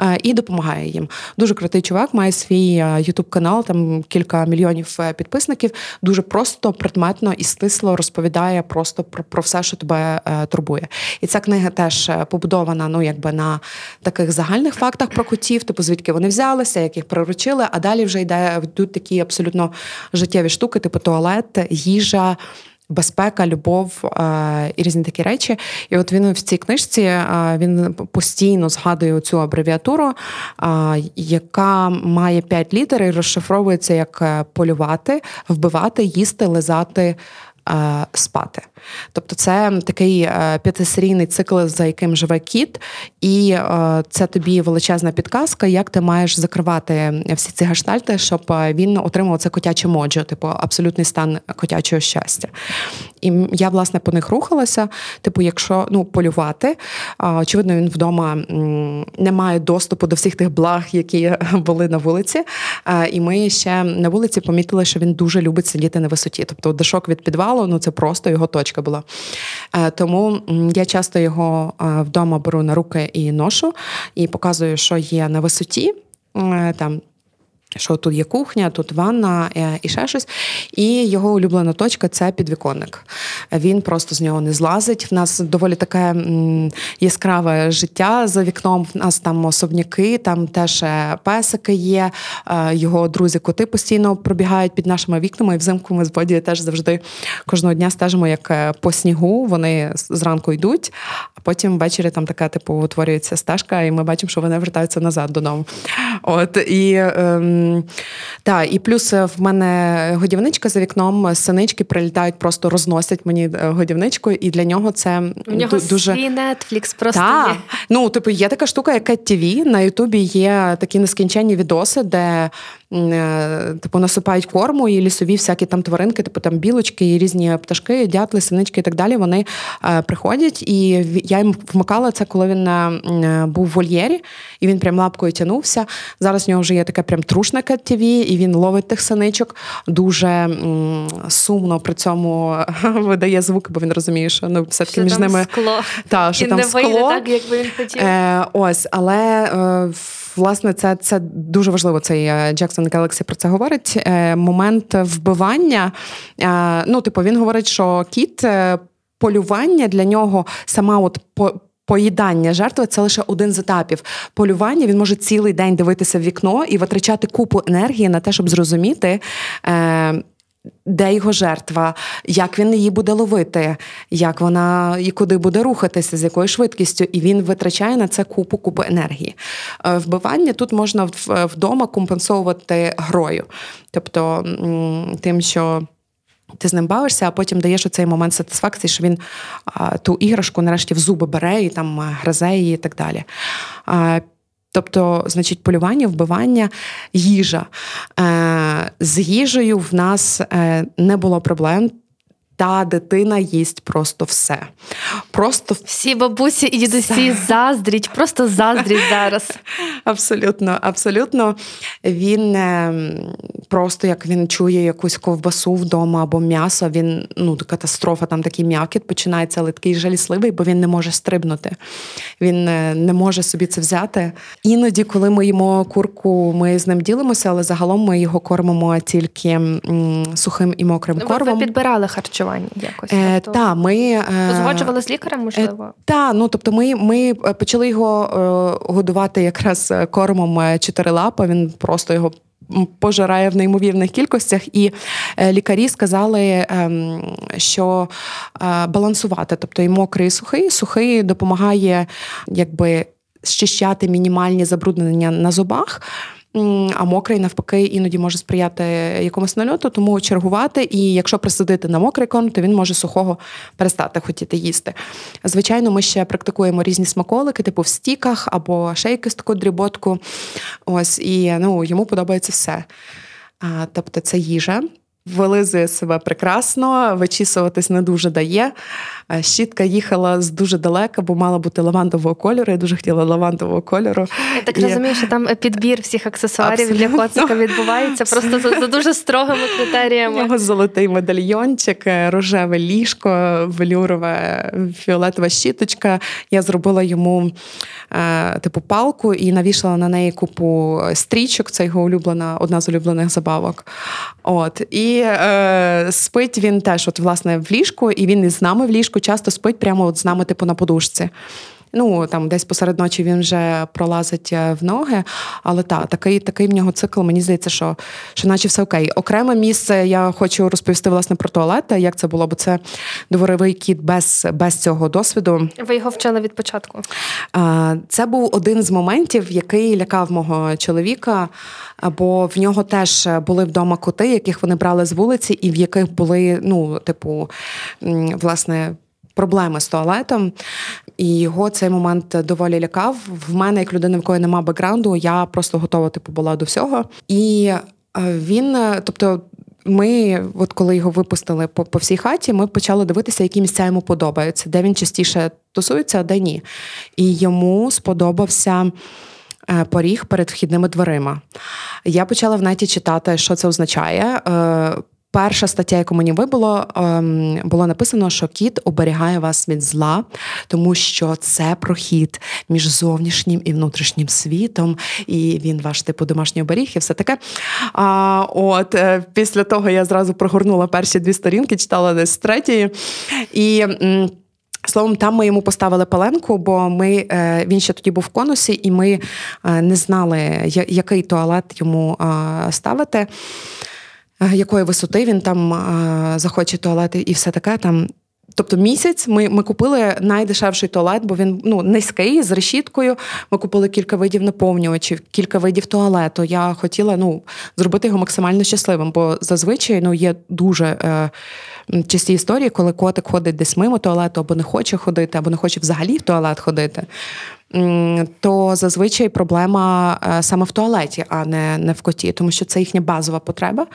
е, і допомагає їм. Дуже крутий чувак, має свій ютуб канал, там кілька мільйонів е, підписників. Дуже просто, предметно і стисло розповідає просто про про все, що тебе е, турбує. І ця книга теж побудована ну, якби на таких загальних фактах про котів, типу звідки вони взялися, як їх приручили, а далі вже йде йдуть такі абсолютно життєві штуки, типу туалет, їжа безпека, любов е, і різні такі речі. І от він в цій книжці е, він постійно згадує цю абревіатуру, е, яка має п'ять літер і розшифровується як полювати, вбивати, їсти, лизати. Спати. Тобто це такий п'ятисерійний цикл, за яким живе кіт, і це тобі величезна підказка, як ти маєш закривати всі ці гештальти, щоб він отримав це котяче моджо, типу абсолютний стан котячого щастя. І я, власне, по них рухалася. Типу, якщо ну, полювати, очевидно, він вдома не має доступу до всіх тих благ, які були на вулиці. І ми ще на вулиці помітили, що він дуже любить сидіти на висоті. Тобто, дошок від підвалу ну це просто його точка була. Тому я часто його вдома беру на руки і ношу, і показую, що є на висоті. Там що тут є кухня, тут ванна е, і ще щось. І його улюблена точка це підвіконник. Він просто з нього не злазить. В нас доволі таке яскраве життя за вікном. В нас там особняки, там теж е, песики є. Е, його друзі-коти постійно пробігають під нашими вікнами. І взимку ми з Бодією теж завжди кожного дня стежимо, як по снігу вони зранку йдуть, а потім ввечері там така, типу, утворюється стежка, і ми бачимо, що вони вертаються назад додому. От і. Так, і плюс е, в мене годівничка за вікном, синички прилітають, просто розносять мені е, годівничку, і для нього це
У нього дуже свій Netflix просто
та.
є.
Ну, типу, є така штука, як Cat TV. На Ютубі є такі нескінченні відоси, де Е, типу насипають корму і лісові всякі там тваринки, типу там білочки і різні пташки, дятли, синички і так далі. Вони приходять, і я їм вмикала це, коли він був в вольєрі, і він прям лапкою тянувся. Зараз в нього вже є таке прям трушне КТВ, і він ловить тих синичок. Дуже м, сумно при цьому видає звуки, бо він розуміє, що ну все таки між ними
скло.
Та, що
і
там
не
скло.
вийде так, як би він хотів.
Е, Ось, але. Е, власне, це це дуже важливо. Цей Джексон Galaxy про це говорить. Е, момент вбивання. Е, ну, типу, він говорить, що кіт е, полювання для нього сама от. Поїдання жертви це лише один з етапів. Полювання він може цілий день дивитися в вікно і витрачати купу енергії на те, щоб зрозуміти, де його жертва, як він її буде ловити, як вона і куди буде рухатися, з якою швидкістю, і він витрачає на це купу купу енергії. Е, вбивання тут можна вдома компенсовувати грою, тобто тим, що. Ти з ним бавишся, а потім даєш оцей момент сатисфакції, що він а, ту іграшку нарешті в зуби бере і там гризе її і так далі. А, Тобто, значить, полювання, вбивання, їжа. Е, З їжею в нас е, не було проблем. Та дитина їсть просто все. Просто
всі бабусі і дідусі заздріть, просто заздріть зараз.
Абсолютно, абсолютно. Він ем, просто як він чує якусь ковбасу вдома або м'ясо, він ну катастрофа, там такий м'якіт починається, але такий жалісливий, бо він не може стрибнути. Він е, не може собі це взяти. Іноді, коли ми їмо курку, ми з ним ділимося, але загалом ми його кормимо тільки сухим і мокрим
ну,
кормом.
Ви підбирали харчування якось.
Е, тобто... Та, ми е,
узгоджували з лікарем, можливо. Е,
та, ну тобто, ми ми почали його е, годувати якраз кормом чотирилапа. Він просто його пожирає в неймовірних кількостях, і е, лікарі сказали, ем, що е, балансувати, тобто і мокрий, і сухий, сухий допомагає якби щищати мінімальні забруднення на зубах а мокрий навпаки іноді може сприяти якомусь нальоту, тому чергувати. І якщо присадити на мокрий корм, то він може сухого перестати хотіти їсти. Звичайно, ми ще практикуємо різні смаколики, типу в стіках або шейки з таку дріботку. Ось і ну йому подобається все. А, Тобто це їжа. Вилизує себе прекрасно, вичісуватись не дуже дає. Щітка їхала з дуже далека, бо мала бути лавандового кольору. Я дуже хотіла лавандового кольору.
Я так і... розумію, що там підбір всіх аксесуарів Абсолютно. для коцика відбувається просто за, за дуже строгими критеріями.
Його золотий медальйончик, рожеве ліжко, велюрове, фіолетова щіточка. Я зробила йому е, типу палку і навішала на неї купу стрічок. Це його улюблена, одна з улюблених забавок. От і е, спить він теж, от власне, в ліжку, і він із нами в ліжку часто спить прямо от з нами, типу, на подушці. Ну там десь посеред ночі він вже пролазить е, в ноги. Але та, такий такий в нього цикл, мені здається, що що наче все окей. Окреме місце я хочу розповісти власне про туалет, як це було, бо це дворовий кіт без без цього досвіду.
Ви його вчили від початку?
Це був один з моментів, який лякав мого чоловіка, бо в нього теж були вдома коти, яких вони брали з вулиці, і в яких були, ну, типу, власне проблеми з туалетом, і його цей момент доволі лякав. В мене, як людина, в якої немає бекграунду, я просто готова типу була до всього. І е, він, е, тобто. Ми, от коли його випустили по по всій хаті, ми почали дивитися, які місця йому подобаються, де він частіше тусується, а де ні. І йому сподобався е, поріг перед вхідними дверима. Я почала в неті читати, що це означає. Перша стаття, яку мені вибуло, ем, було написано, що кіт оберігає вас від зла, тому що це прохід між зовнішнім і внутрішнім світом, і він ваш типу домашній оберіг, і все таке. А от е, після того я зразу прогорнула перші дві сторінки, читала десь з третьої. І. Словом, там ми йому поставили паленку, бо ми е, він ще тоді був в конусі, і ми е, не знали, який туалет йому ставити. Е, якої висоти він там е, захоче туалет і все таке там. Тобто місяць ми ми купили найдешевший туалет, бо він ну низький з решіткою. Ми купили кілька видів наповнювачів, кілька видів туалету. Я хотіла ну зробити його максимально щасливим, бо зазвичай ну є дуже е, часті історії, коли котик ходить десь мимо туалету, або не хоче ходити, або не хоче взагалі в туалет ходити то зазвичай проблема е, саме в туалеті, а не не в коті, тому що це їхня базова потреба.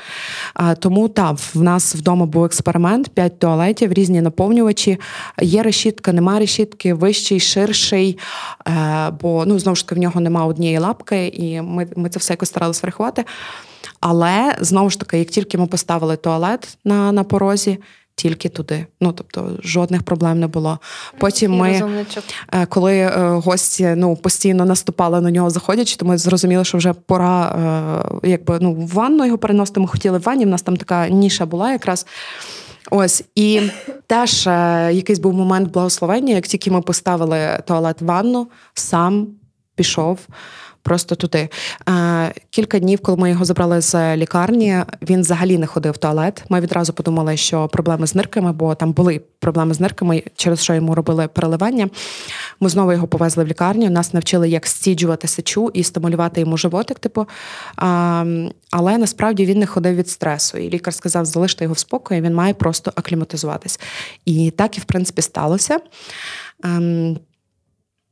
Тому так, в нас вдома був експеримент: п'ять туалетів, різні наповнювачі. Є решітка, немає решітки, вищий, ширший, е, бо ну знову ж таки в нього немає однієї лапки, і ми, ми це все якось старалися врахувати. Але знову ж таки, як тільки ми поставили туалет на, на порозі тільки туди. Ну тобто жодних проблем не було. Потім ми, е, коли е, гості ну постійно наступали на нього, заходячи, то ми зрозуміли, що вже пора, е, якби ну в ванну його переносити. Ми хотіли в ванні. В нас там така ніша була якраз. Ось і теж якийсь був момент благословення, як тільки ми поставили туалет в ванну, сам пішов просто туди. Е, кілька днів, коли ми його забрали з лікарні, він взагалі не ходив в туалет. Ми відразу подумали, що проблеми з нирками, бо там були проблеми з нирками, через що йому робили переливання. Ми знову його повезли в лікарню. Нас навчили, як стіджувати сечу і стимулювати йому животик. Типу, але насправді він не ходив від стресу. І лікар сказав, залиште його в спокої, він має просто акліматизуватись. І так і в принципі сталося. Ем,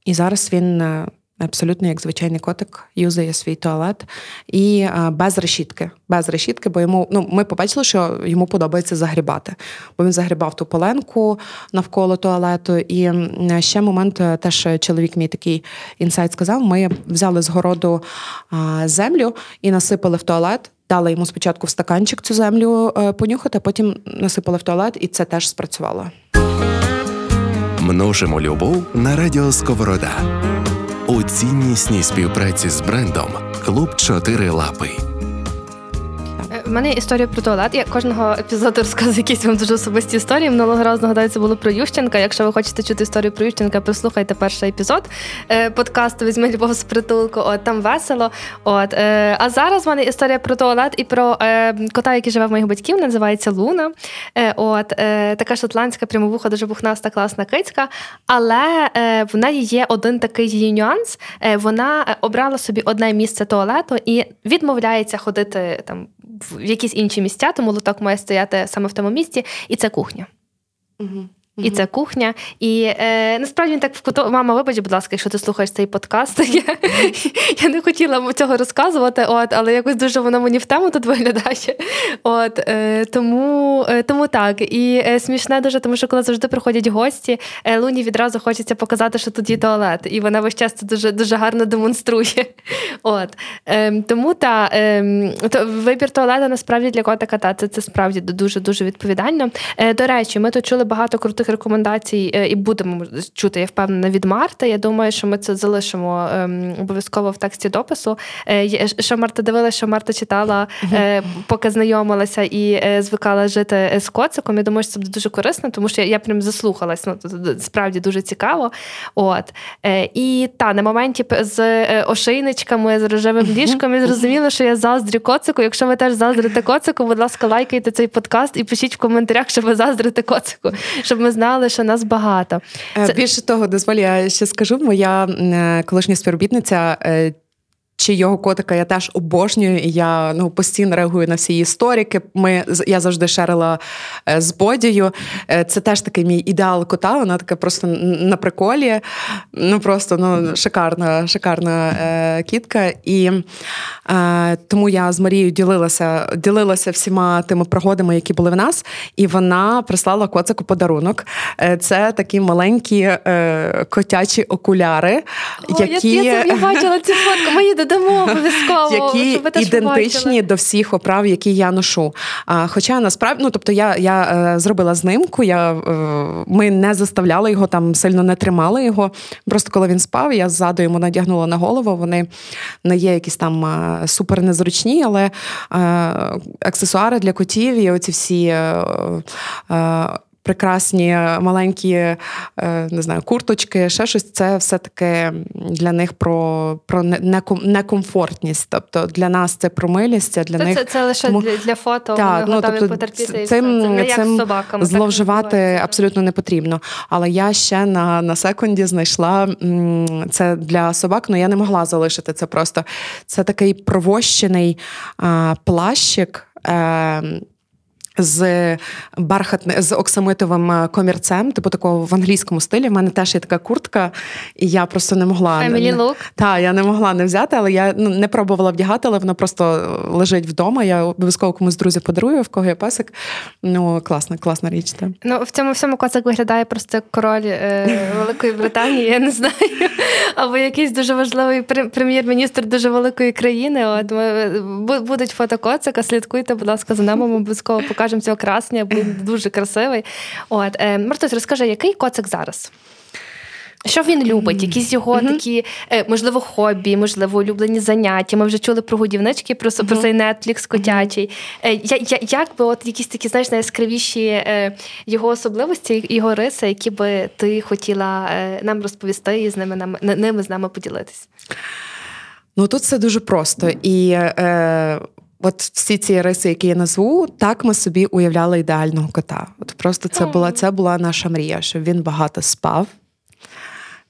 і зараз він е, абсолютно як звичайний котик, юзає свій туалет і без решітки. Без решітки, бо йому ну ми побачили, що йому подобається загрібати, бо він загрібав ту поленку навколо туалету. І ще момент е, теж чоловік мій такий інсайт сказав: ми взяли з городу землю і насипали в туалет. Дали йому спочатку в стаканчик цю землю е, понюхати, потім насипали в туалет, і це теж спрацювало.
Множимо любов на радіо Сковорода ціннісній співпраці з брендом Клуб Чотири Лапи.
У мене є історія про туалет. Я кожного епізоду розказую якісь вам дуже особисті історії. Минулого разу нагадаю, це було про Ющенка. Якщо ви хочете чути історію про Ющенка, послухайте перший епізод е, подкасту Візьми любов з притулку. От там весело. От е, а зараз в мене історія про туалет і про е, кота, який живе в моїх батьків, називається Луна. От така шотландська прямовуха, дуже бухнаста, класна кицька. Але в неї є один такий її нюанс. Вона обрала собі одне місце туалету і відмовляється ходити там в якісь інші місця, тому лоток має стояти саме в тому місці, і це кухня. Угу. І це кухня. І е, насправді він так вкуту... Мама, вибач, будь ласка, якщо ти слухаєш цей подкаст. Я я не хотіла цього розказувати, от, але якось дуже воно мені в тему тут виглядає. От, е, Тому е, тому так. І е, смішне дуже, тому що коли завжди приходять гості, е, Луні відразу хочеться показати, що тут є туалет. І вона весь час це дуже дуже гарно демонструє. От, е, Тому та е, то, вибір туалета насправді для котика та це, це справді дуже дуже відповідально. Е, До речі, ми тут чули багато крутих рекомендацій е, і будемо чути, я впевнена, від Марти. Я думаю, що ми це залишимо ем, обов'язково в тексті допису. Е, що Марта дивилася, що Марта читала, е, поки знайомилася і звикала жити з коциком. Я думаю, що це буде дуже корисно, тому що я, я прям заслухалась. Ну справді дуже цікаво. От і та на моменті з ошейничками, з рожевим ліжком, я зрозуміла, що я заздрю коцику. Якщо ви теж заздрите коцику, будь ласка, лайкайте цей подкаст і пишіть в коментарях, що ви заздрите коцику, щоб ми знали, що нас багато.
Е, Це... Більше того, дозволь, я ще скажу, моя е, колишня співробітниця е, чи його котика я теж обожнюю. і Я ну постійно реагую на всі історики. Ми я завжди шерила е, з бодію. Е, це теж такий мій ідеал кота. Вона така просто на приколі. Ну просто ну шикарна, шикарна е, кітка. І е, тому я з Марією ділилася, ділилася всіма тими пригодами, які були в нас, і вона прислала коцику подарунок. Е, це такі маленькі е, котячі окуляри,
О, які я, я бачила цю фотку. Мої додамо обов'язково.
Які щоб ви ідентичні побачили. до всіх оправ, які я ношу. А, Хоча насправді, ну тобто, я я е, зробила знимку, я, е, ми не заставляли його там, сильно не тримали його. Просто коли він спав, я ззаду йому надягнула на голову. Вони не є якісь там е, супер незручні, але аксесуари для котів і оці всі. Е, е, прекрасні маленькі е, не знаю, курточки, ще щось. Це все-таки для них про про некомфортність. Тобто для нас це про милість, а для
це,
них
це, це лише Тому... для фото. Так, вони ну, тобто, потерпіти. Цим, це не як цим собаками,
зловживати абсолютно не потрібно. Але я ще на на секунді знайшла це для собак, але ну, я не могла залишити це просто. Це такий провощений а, плащик. Ем, з бархатне з оксамитовим е, комірцем, типу такого в англійському стилі. В мене теж є така куртка, і я просто не могла
Family look?
Так, я не могла не взяти, але я ну, не пробувала вдягати, але воно просто лежить вдома. Я обов'язково комусь друзі подарую, в кого є песик. Ну, класна, класна річ. Та.
Ну, в цьому всьому коцик виглядає просто як король е, Великої Британії, я не знаю. Або якийсь дуже важливий прем'єр-міністр дуже великої країни. От Будуть фото коцика, слідкуйте, будь ласка, за нами, ми обов'язково покажемо покажемо цього красня, бо дуже красивий. От е, Мартусь, розкажи, який коцик зараз? Що він любить? Якісь його mm-hmm. такі, е, можливо, хобі, можливо, улюблені заняття. Ми вже чули про годівнички, про mm-hmm. про цей Netflix котячий. Mm-hmm. Я, я, Як би от якісь такі, знаєш, найяскравіші е, його особливості, його риси, які би ти хотіла нам розповісти і з ними нам, ними з нами поділитись?
Ну тут все дуже просто. І е, От всі ці риси, які я назву, так ми собі уявляли ідеального кота. От просто це була це була наша мрія, щоб він багато спав,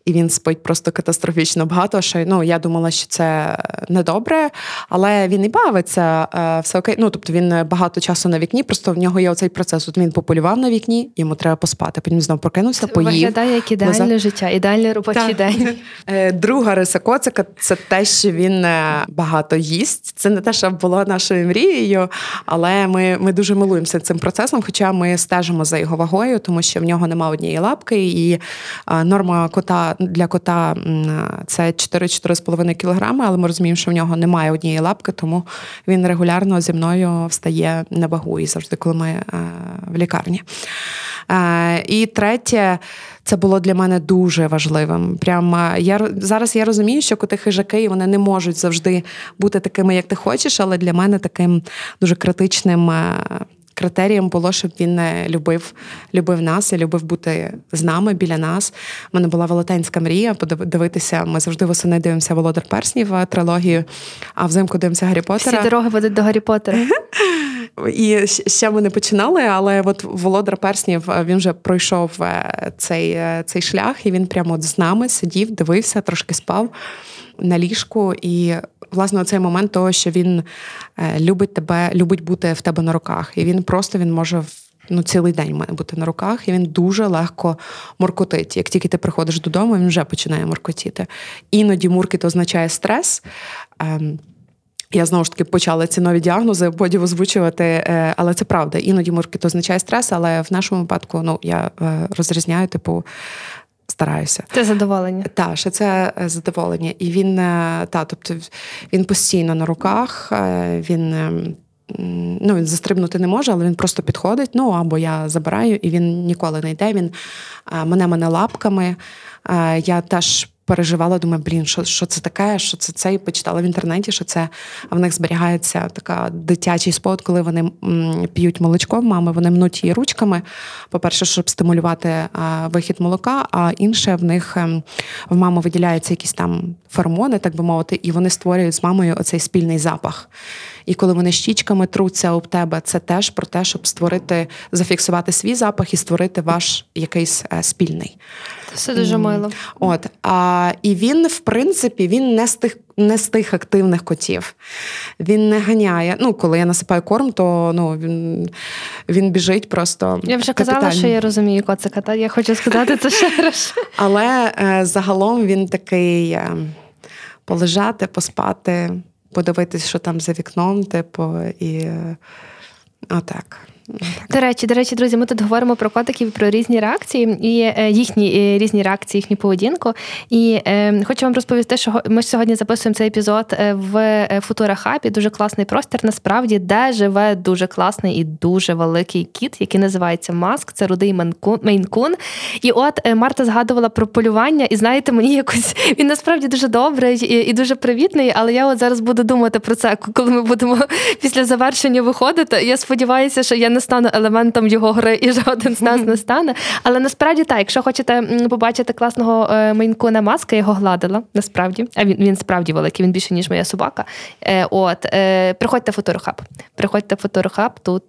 і він спить просто катастрофічно багато. Що ну я думала, що це недобре, але він і бавиться е, все окей. Ну тобто він багато часу на вікні. Просто в нього є оцей процес. От він пополював на вікні, йому треба поспати. Потім знову прокинувся, поїв.
Виглядає як ідеальне назад. життя, ідеальний робочий день.
Е, друга риса коцика це те, що він е, багато їсть. Це не те, що було нашою мрією, але ми ми дуже милуємося цим процесом. Хоча ми стежимо за його вагою, тому що в нього немає однієї лапки, і норма кота для кота це 4-4,5 кілограми, але ми розуміємо, що в нього немає однієї лапки, тому він регулярно зі мною встає на вагу і завжди, коли ми е, в лікарні. Е, і третє. Це було для мене дуже важливим. Прямо я зараз я розумію, що коти хижаки вони не можуть завжди бути такими, як ти хочеш, але для мене таким дуже критичним е, критерієм було, щоб він любив любив нас і любив бути з нами біля нас. У мене була велетенська мрія подивитися. Ми завжди восени дивимося Володар Перснів е, трилогію, а взимку дивимося Гаррі Поттера.
Всі дороги ведуть до Гаррі Поттера.
І ще ми не починали, але от Володар Перснів е, він вже пройшов е, цей цей шлях, і він прямо от з нами сидів, дивився, трошки спав на ліжку. І власне цей момент того, що він е, любить тебе, любить бути в тебе на руках, і він просто він може ну, цілий день має бути на руках, і він дуже легко моркотить. Як тільки ти приходиш додому, він вже починає моркотіти. Іноді муркіт означає стрес. Ем, я знову ж таки почала ці нові діагнози потім озвучувати, е, але це правда. Іноді муркіт означає стрес, але в нашому випадку ну я е, розрізняю, типу, стараюся.
Це задоволення.
Так, що це е, задоволення. І він е, та, тобто він постійно на руках, е, він. Ну, він застрибнути не може, але він просто підходить. Ну або я забираю, і він ніколи не йде. Він мене мене лапками. Я теж переживала, думаю, блін, що що це таке, що це це, і почитала в інтернеті, що це в них зберігається така дитячий спот, коли вони п'ють молочко мами, вони мнуть її ручками. По-перше, щоб стимулювати вихід молока, а інше в них ем, в мами виділяються якісь там феромони, так би мовити, і вони створюють з мамою оцей спільний запах. І коли вони щічками труться об тебе, це теж про те, щоб створити, зафіксувати свій запах і створити ваш якийсь е, спільний.
Це дуже мило.
От а і він, в принципі, він не з тих. Не з тих активних котів. Він не ганяє. Ну, коли я насипаю корм, то ну, він він біжить просто.
Я вже казала, що я розумію коцика, та я хочу сказати це ще раз.
Але е, загалом він такий е, полежати, поспати, подивитись, що там за вікном, типу, і е, отак.
До речі, до речі, друзі, ми тут говоримо про котиків, про різні реакції і е, їхні е, різні реакції, їхню поведінку. І е, хочу вам розповісти, що ми сьогодні записуємо цей епізод е, в Футура Хабі. Дуже класний простір, насправді, де живе дуже класний і дуже великий кіт, який називається Маск. Це рудий Мейнкун. І от Марта згадувала про полювання, і знаєте, мені якось він насправді дуже добрий і, і дуже привітний. Але я от зараз буду думати про це, коли ми будемо після завершення виходити. Я сподіваюся, що я не не стану елементом його гри, і жоден з нас не стане. Але насправді так, якщо хочете побачити класного е, мейнкуна маска, я його гладила. Насправді, а він він справді великий, він більше ніж моя собака. Е, от е, приходьте в фоторохаб. Приходьте в фоторохаб. Тут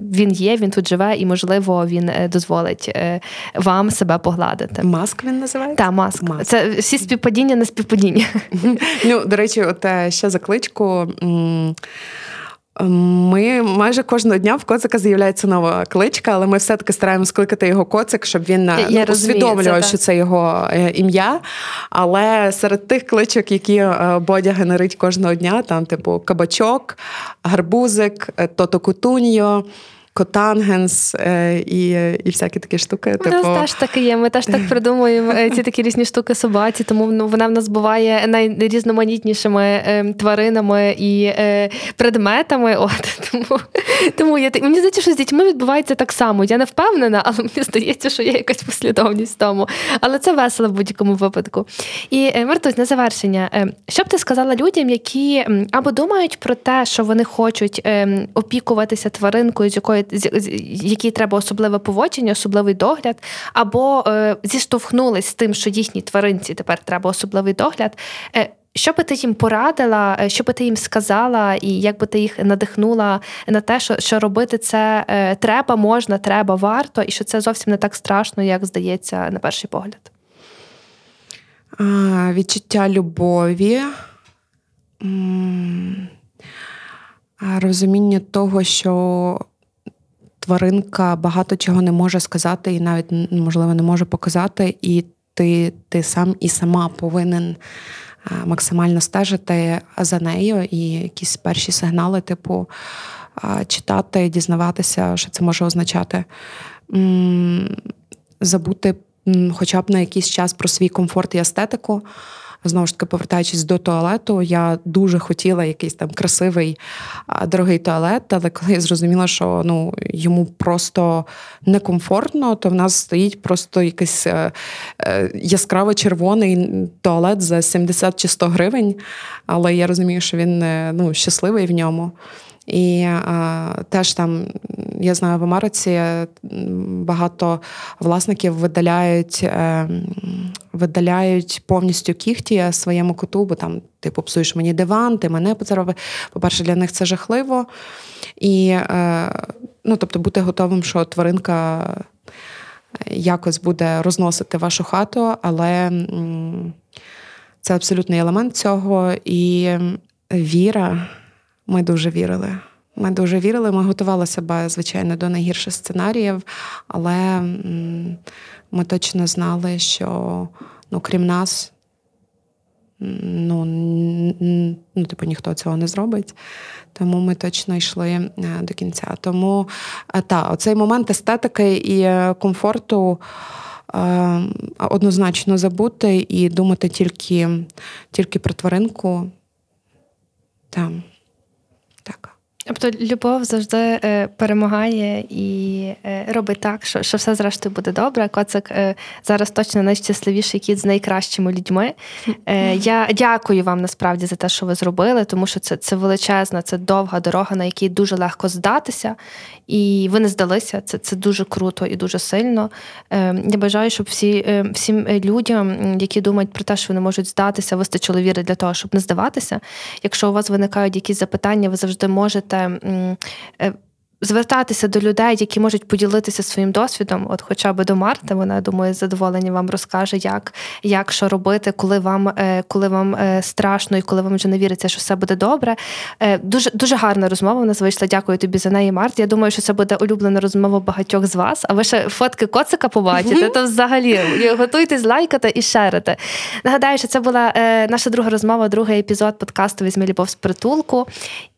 він є, він тут живе, і можливо він дозволить вам себе погладити.
Маск він називається?
Так, маск. маск. Це всі співпадіння на співпадіння.
Ну, до речі, от ще закличку. Ми майже кожного дня в коцика з'являється нова кличка, але ми все-таки стараємося скликати його коцик, щоб він Я ну, усвідомлював, що це його е, ім'я. Але серед тих кличок, які е, Бодя генерить кожного дня, там, типу, кабачок, гарбузик, е, тото кутуньо. Котангенс е, і і всякі такі штуки.
У нас типу... теж таке є. Ми теж так придумуємо е, ці такі різні штуки собаці, тому ну, вона в нас буває найрізноманітнішими е, тваринами і предметами. От Тому тому я мені здається, що з дітьми відбувається так само. Я не впевнена, але мені здається, що є якась послідовність в тому. Але це весело в будь-якому випадку. І Мартусь, на завершення, що б ти сказала людям, які або думають про те, що вони хочуть ем, опікуватися тваринкою, з якої якій треба особливе поводження, особливий догляд, або е, зіштовхнулись з тим, що їхній тваринці тепер треба особливий догляд. Е, що би ти їм порадила, е, що би ти їм сказала, і як би ти їх надихнула на те, що що робити це треба, можна, треба, варто, і що це зовсім не так страшно, як здається на перший погляд?
Відчуття любові, розуміння того, що тваринка багато чого не може сказати, і навіть, можливо, не може показати, і ти, ти сам і сама повинен максимально стежити за нею і якісь перші сигнали, типу, читати, дізнаватися, що це може означати. Забути хоча б на якийсь час про свій комфорт і естетику. Знову ж таки, повертаючись до туалету, я дуже хотіла якийсь там красивий, дорогий туалет, але коли я зрозуміла, що ну, йому просто некомфортно, то в нас стоїть просто якийсь е, е, яскраво червоний туалет за 70 чи 100 гривень. Але я розумію, що він е, ну, щасливий в ньому. І а, теж там, я знаю, в Америці багато власників видаляють е, видаляють повністю кіхті своєму коту, бо там ти попсуєш мені диван, ти мене поцарапи. По-перше, для них це жахливо. І, е, ну, тобто, бути готовим, що тваринка якось буде розносити вашу хату, але це абсолютний елемент цього. І віра. Ми дуже вірили. Ми дуже вірили. Ми готували себе, звичайно, до найгірших сценаріїв, але ми точно знали, що ну, крім нас, ну, ну, типу, ніхто цього не зробить. Тому ми точно йшли е, до кінця. Тому е, та, оцей момент естетики і е, комфорту. Однозначно забути і думати тільки тільки про тваринку. Там.
Тобто любов завжди е, перемагає і е, робить так, що що все зрештою буде добре. Коцик е, зараз точно найщасливіший кіт з найкращими людьми. Я дякую вам насправді за те, що ви зробили, тому що це це величезна, це довга дорога, на якій дуже легко здатися. І ви не здалися. Це це дуже круто і дуже сильно. Я бажаю, щоб всі всім людям, які думають про те, що вони можуть здатися, вистачило віри для того, щоб не здаватися. Якщо у вас виникають якісь запитання, ви завжди можете можете е, звертатися до людей, які можуть поділитися своїм досвідом, от хоча б до Марти, вона думаю, з задоволенням вам розкаже, як як що робити, коли вам е, коли вам е, страшно і коли вам вже не віриться, що все буде добре. Дуже дуже гарна розмова. У нас вийшла. Дякую тобі за неї, Март. Я думаю, що це буде улюблена розмова багатьох з вас. А ви ще фотки коцика побачите, то взагалі готуйтесь лайкати і шерити. Нагадаю, що це була наша друга розмова, другий епізод подкасту Візьми любов з притулку.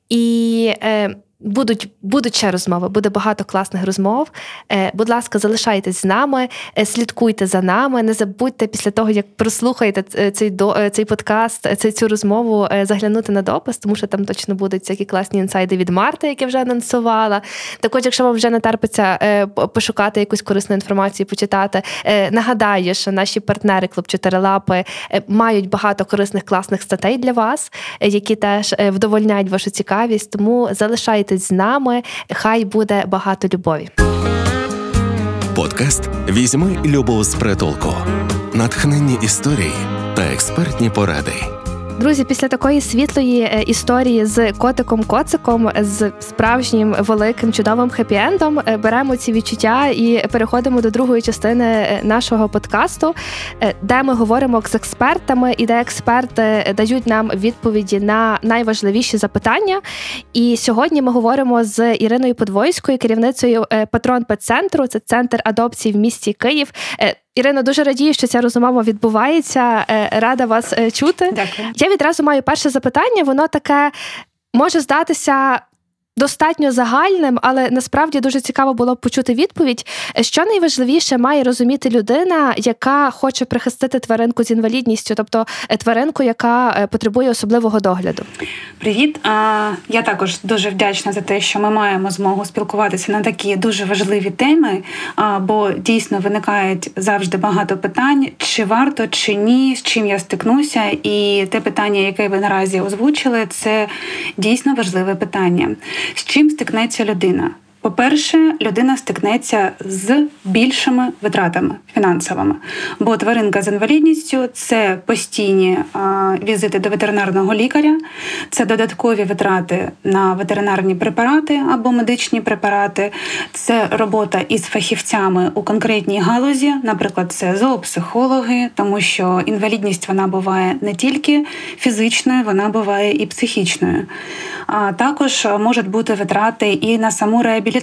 І е, Будуть будуть ще розмови, буде багато класних розмов. Е, Будь ласка, залишайтесь з нами, е, слідкуйте за нами. Не забудьте після того, як прослухаєте е, цей до цей подкаст, цей цю розмову, заглянути на допис, тому що там точно будуть всякі класні інсайди від Марти, які вже анонсувала. Також, якщо вам вже не терпиться пошукати якусь корисну інформацію, почитати. Нагадаю, що наші партнери Клуб Чотирилапи мають багато корисних класних статей для вас, які теж вдовольняють вашу цікавість. Тому залишайте залишайтесь з нами. Хай буде багато любові.
Подкаст Візьми любов з притулку, натхненні історії та експертні поради.
Друзі, після такої світлої е, історії з котиком-коциком, з справжнім великим чудовим хеппі-ендом, е, беремо ці відчуття і переходимо до другої частини е, нашого подкасту, де ми говоримо з експертами, і де експерти дають нам відповіді на найважливіші запитання. І сьогодні ми говоримо з Іриною Подвойською, керівницею патрон Пет-центру. Це центр адопції в місті Київ. Ірино, дуже радію, що ця розмова відбувається. Е, рада вас е, чути.
Дякую.
Я відразу маю перше запитання. Воно таке може здатися достатньо загальним, але насправді дуже цікаво було б почути відповідь. Що найважливіше має розуміти людина, яка хоче прихистити тваринку з інвалідністю, тобто е, тваринку, яка е, потребує особливого догляду?
Привіт! Я також дуже вдячна за те, що ми маємо змогу спілкуватися на такі дуже важливі теми, бо дійсно виникають завжди багато питань: чи варто, чи ні, з чим я стикнуся, і те питання, яке ви наразі озвучили, це дійсно важливе питання з чим стикнеться людина. По-перше, людина стикнеться з більшими витратами фінансовими, бо тваринка з інвалідністю це постійні візити до ветеринарного лікаря, це додаткові витрати на ветеринарні препарати або медичні препарати, це робота із фахівцями у конкретній галузі, наприклад, це зоопсихологи, тому що інвалідність вона буває не тільки фізичною, вона буває і психічною. А також можуть бути витрати і на саму реабілітацію,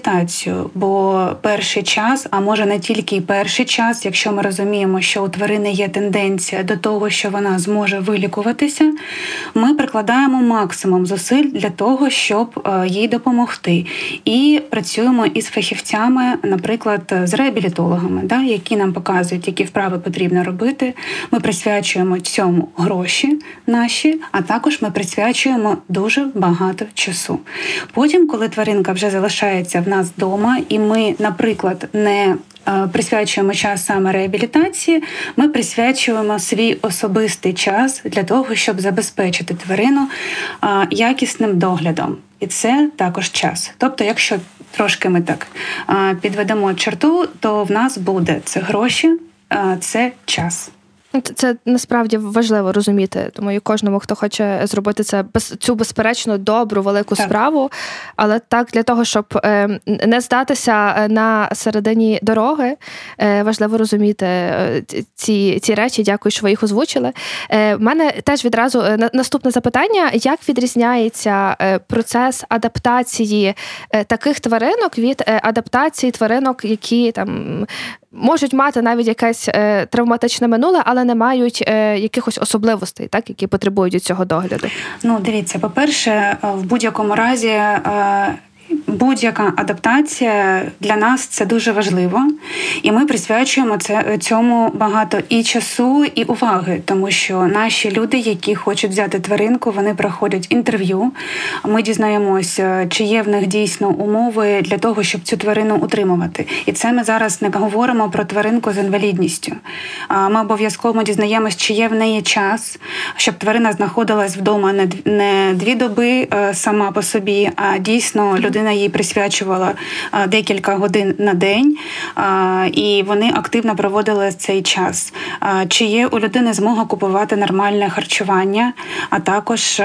бо перший час, а може не тільки перший час, якщо ми розуміємо, що у тварини є тенденція до того, що вона зможе вилікуватися, ми прикладаємо максимум зусиль для того, щоб е, їй допомогти. І працюємо із фахівцями, наприклад, з реабілітологами, да, які нам показують, які вправи потрібно робити. Ми присвячуємо цьому гроші наші, а також ми присвячуємо дуже багато часу. Потім, коли тваринка вже залишається в нас вдома, і ми, наприклад, не е, Присвячуємо час саме реабілітації, ми присвячуємо свій особистий час для того, щоб забезпечити тварину якісним доглядом, і це також час. Тобто, якщо трошки ми так підведемо черту, то в нас буде це гроші, це час.
Ну, це насправді важливо розуміти. Тому і кожному, хто хоче зробити це без цю безперечно добру велику так. справу. Але так для того, щоб е, не здатися е, на середині дороги, е, важливо розуміти ці ці речі. Дякую, що ви їх озвучили. У мене теж відразу наступне запитання: як відрізняється процес адаптації таких тваринок від адаптації тваринок, які там можуть мати навіть якесь е, травматичне минуле, але не мають е, якихось особливостей, так які потребують цього догляду.
Ну, дивіться, по перше, е, в будь-якому разі. Е, будь-яка адаптація для нас це дуже важливо, і ми присвячуємо це цьому багато і часу, і уваги, тому що наші люди, які хочуть взяти тваринку, вони проходять інтерв'ю. Ми дізнаємося, чи є в них дійсно умови для того, щоб цю тварину утримувати. І це ми зараз не говоримо про тваринку з інвалідністю. Ми обов'язково дізнаємось, чи є в неї час, щоб тварина знаходилась вдома не дві доби е, сама по собі, а дійсно людина їй присвячувала декілька годин на день, і вони активно проводили цей час. Чи є у людини змога купувати нормальне харчування, а також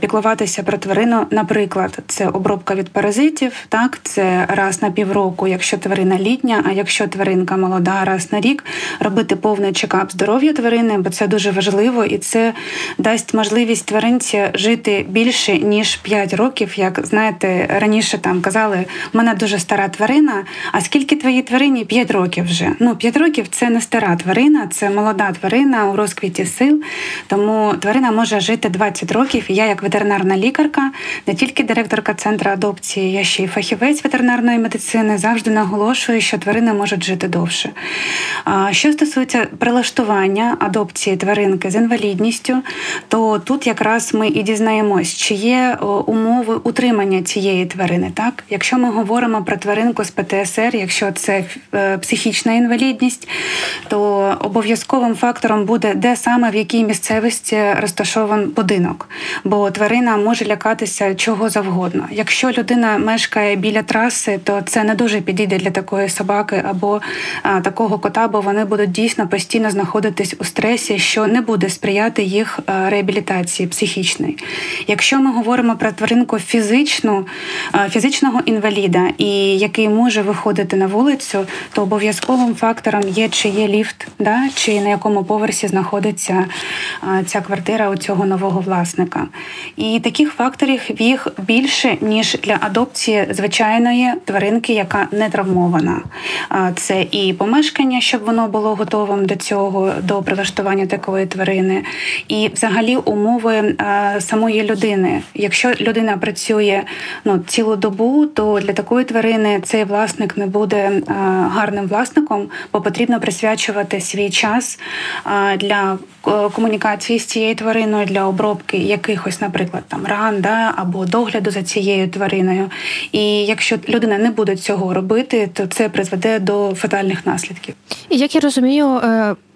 піклуватися про тварину? Наприклад, це обробка від паразитів, так це раз на півроку, якщо тварина літня, а якщо тваринка молода, раз на рік робити повний чекап здоров'я тварини, бо це дуже важливо і це дасть можливість тваринці жити більше ніж 5 років, як знаєте, раніше там казали, в мене дуже стара тварина. А скільки твоїй тварині? П'ять років вже. Ну, п'ять років це не стара тварина, це молода тварина у розквіті сил. Тому тварина може жити 20 років. І я, як ветеринарна лікарка, не тільки директорка центру адопції, я ще й фахівець ветеринарної медицини, завжди наголошую, що тварини можуть жити довше. Що стосується прилаштування адопції тваринки з інвалідністю, то тут якраз ми і дізнаємось, чи є умови утримання цієї тварини. Так? Так, якщо ми говоримо про тваринку з ПТСР, якщо це е, психічна інвалідність, то обов'язковим фактором буде де саме в якій місцевості розташований будинок, бо тварина може лякатися чого завгодно. Якщо людина мешкає біля траси, то це не дуже підійде для такої собаки або а, такого кота, бо вони будуть дійсно постійно знаходитись у стресі, що не буде сприяти їх е, реабілітації психічної. Якщо ми говоримо про тваринку е, фізичну фізичного інваліда і який може виходити на вулицю, то обов'язковим фактором є чи є ліфт, да чи на якому поверсі знаходиться ця квартира у цього нового власника. І таких факторів їх більше ніж для адопції звичайної тваринки, яка не травмована. Це і помешкання, щоб воно було готовим до цього, до прилаштування такої тварини, і взагалі умови самої людини. Якщо людина працює ну цілу добу то для такої тварини цей власник не буде е, гарним власником, бо потрібно присвячувати свій час е, для е, комунікації з цією твариною, для обробки якихось, наприклад, там ран да, або догляду за цією твариною. І якщо людина не буде цього робити, то це призведе до фатальних наслідків.
І як я розумію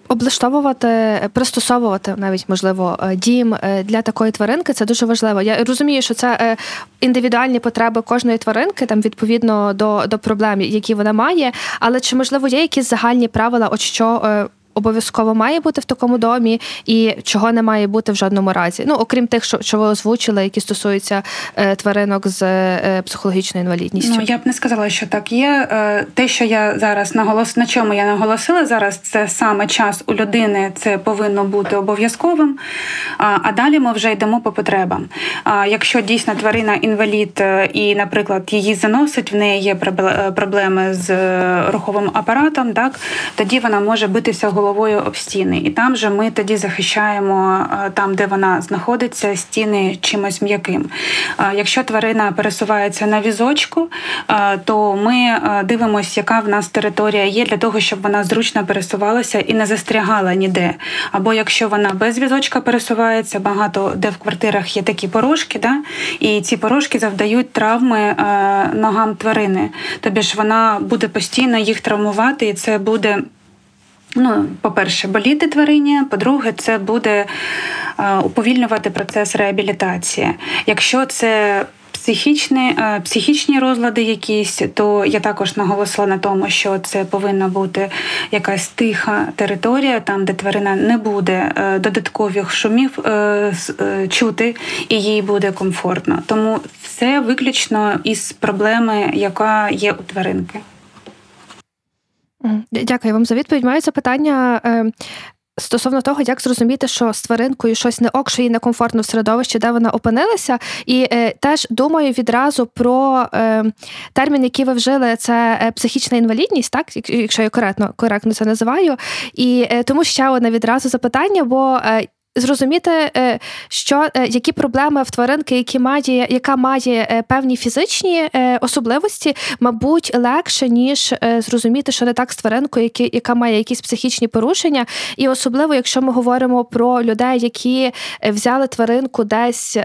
Облаштовувати, пристосовувати навіть можливо дім для такої тваринки це дуже важливо. Я розумію, що це індивідуальні потреби кожної тваринки, там відповідно до до проблем, які вона має. Але чи можливо є якісь загальні правила, от що обов'язково має бути в такому домі, і чого не має бути в жодному разі. Ну окрім тих, що що ви озвучили, які стосуються е, тваринок з е, психологічною інвалідністю.
Ну я б не сказала, що так є. Е, те, що я зараз наголос на чому я наголосила зараз, це саме час у людини, це повинно бути обов'язковим. А, далі ми вже йдемо по потребам. А якщо дійсно тварина інвалід е, і, наприклад, її заносить, в неї є проблеми з руховим апаратом, так тоді вона може битися головою головою об стіни, і там же ми тоді захищаємо е, там, де вона знаходиться, стіни чимось м'яким. Е, якщо тварина пересувається на візочку, е, то ми дивимося, яка в нас територія є для того, щоб вона зручно пересувалася і не застрягала ніде. Або якщо вона без візочка пересувається, багато де в квартирах є такі порожки, да? і ці порожки завдають травми ногам тварини. Тобі ж вона буде постійно їх травмувати, і це буде. Ну, по-перше, боліти тварині. По-друге, це буде е, уповільнювати процес реабілітації. Якщо це психічні е, психічні розлади, якісь, то я також наголосила на тому, що це повинна бути якась тиха територія, там де тварина не буде е, додаткових шумів чути, і їй буде комфортно. Тому все виключно із проблеми, яка є у тваринки.
Дякую вам за відповідь. Маю запитання. Е, стосовно того, як зрозуміти, що з тваринкою щось не ок, що їй некомфортно в середовищі, де вона опинилася, і е, теж думаю відразу про е, термін, який ви вжили, це е, психічна інвалідність, так якщо я коректно коректно це називаю. І е, тому ще одне відразу запитання, бо е, зрозуміти, е, що е, які проблеми в тваринки, які має, яка має е, певні фізичні особливості, мабуть, легше ніж зрозуміти, що не так з тваринкою, які, яка має якісь психічні порушення, і особливо, якщо ми говоримо про людей, які взяли тваринку десь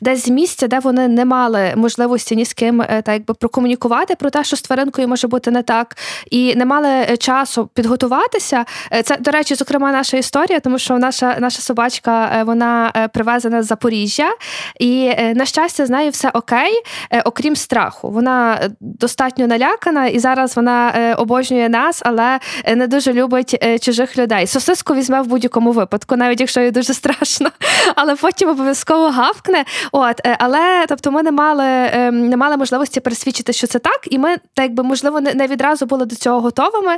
десь з місця, де вони не мали можливості ні з ким так якби прокомунікувати про те, що з тваринкою може бути не так, і не мали часу підготуватися. Це до речі, зокрема, наша історія, тому що наша наша собачка е, вона е, привезена з Запоріжжя, і е, на щастя, з нею все окей, окрім страху. Вона достатньо налякана, і зараз вона обожнює нас, але не дуже любить чужих людей. Сосиску візьме в будь-якому випадку, навіть якщо їй дуже страшно, але потім обов'язково гавкне. От, але тобто, ми не мали не мали можливості пересвідчити, що це так, і ми так якби можливо не відразу були до цього готовими.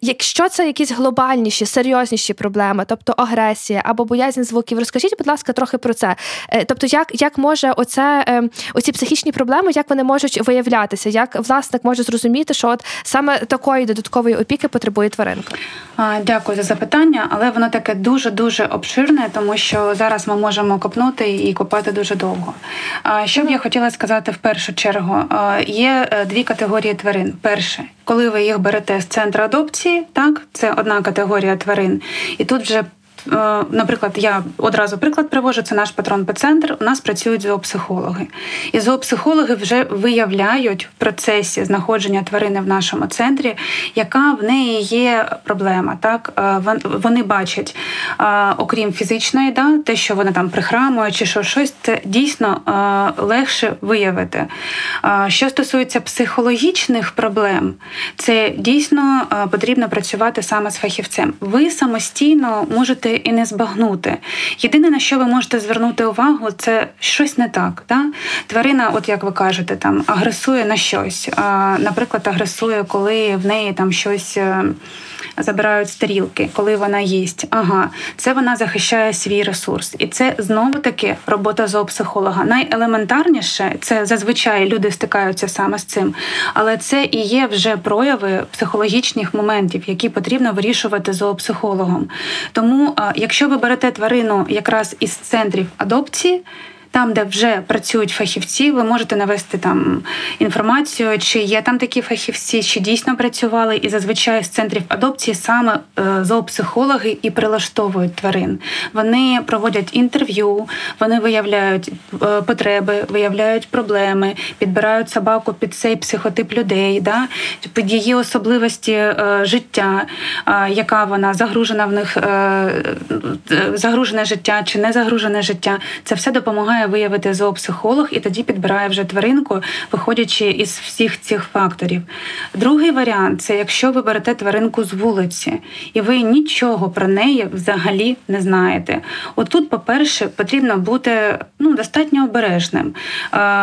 Якщо це якісь глобальніші, серйозніші проблеми, тобто агресія або боязнь звуків. Розкажіть, будь ласка, трохи про це. Е, тобто, як як може оце ем, оці психічні проблеми, як вони можуть виявлятися? Як власник може зрозуміти, що от саме такої додаткової опіки потребує тваринка?
Дякую за запитання, але воно таке дуже дуже обширне, тому що зараз ми можемо копнути і копати дуже довго. Що б я хотіла сказати в першу чергу, є е, дві категорії тварин. Перше, коли ви їх берете з центру адопції, так це одна категорія тварин, і тут вже наприклад, я одразу приклад привожу, це наш патрон П-центр. У нас працюють зоопсихологи. І зоопсихологи вже виявляють в процесі знаходження тварини в нашому центрі, яка в неї є проблема. Так е, Вони бачать, е, окрім фізичної, да, те, що вона там прихрамує, чи що щось, це дійсно легше виявити. Що стосується психологічних проблем, це дійсно потрібно працювати саме з фахівцем. Ви самостійно можете і не збагнути. Єдине, на що ви можете звернути увагу, це щось не так. Да? Тварина, от як ви кажете, там агресує на щось. Наприклад, агресує, коли в неї там щось. Забирають стрілки, коли вона їсть. Ага, це вона захищає свій ресурс, і це знову таки робота зоопсихолога. Найелементарніше це зазвичай люди стикаються саме з цим, але це і є вже прояви психологічних моментів, які потрібно вирішувати зоопсихологом. Тому, якщо ви берете тварину якраз із центрів адопції там, де вже працюють фахівці, ви можете навести там інформацію, чи є там такі фахівці, чи дійсно працювали, і зазвичай з центрів адопції саме е, зоопсихологи і прилаштовують тварин. Вони проводять інтерв'ю, вони виявляють е, потреби, виявляють проблеми, підбирають собаку під цей психотип людей, да? під її особливості е, життя, яка вона загружена в них загружене життя чи не загружене життя. Це все допомагає виявити зоопсихолог і тоді підбирає вже тваринку, виходячи із всіх цих факторів. Другий варіант це якщо ви берете тваринку з вулиці, і ви нічого про неї взагалі не знаєте. Отут, по-перше, потрібно бути ну, достатньо обережним.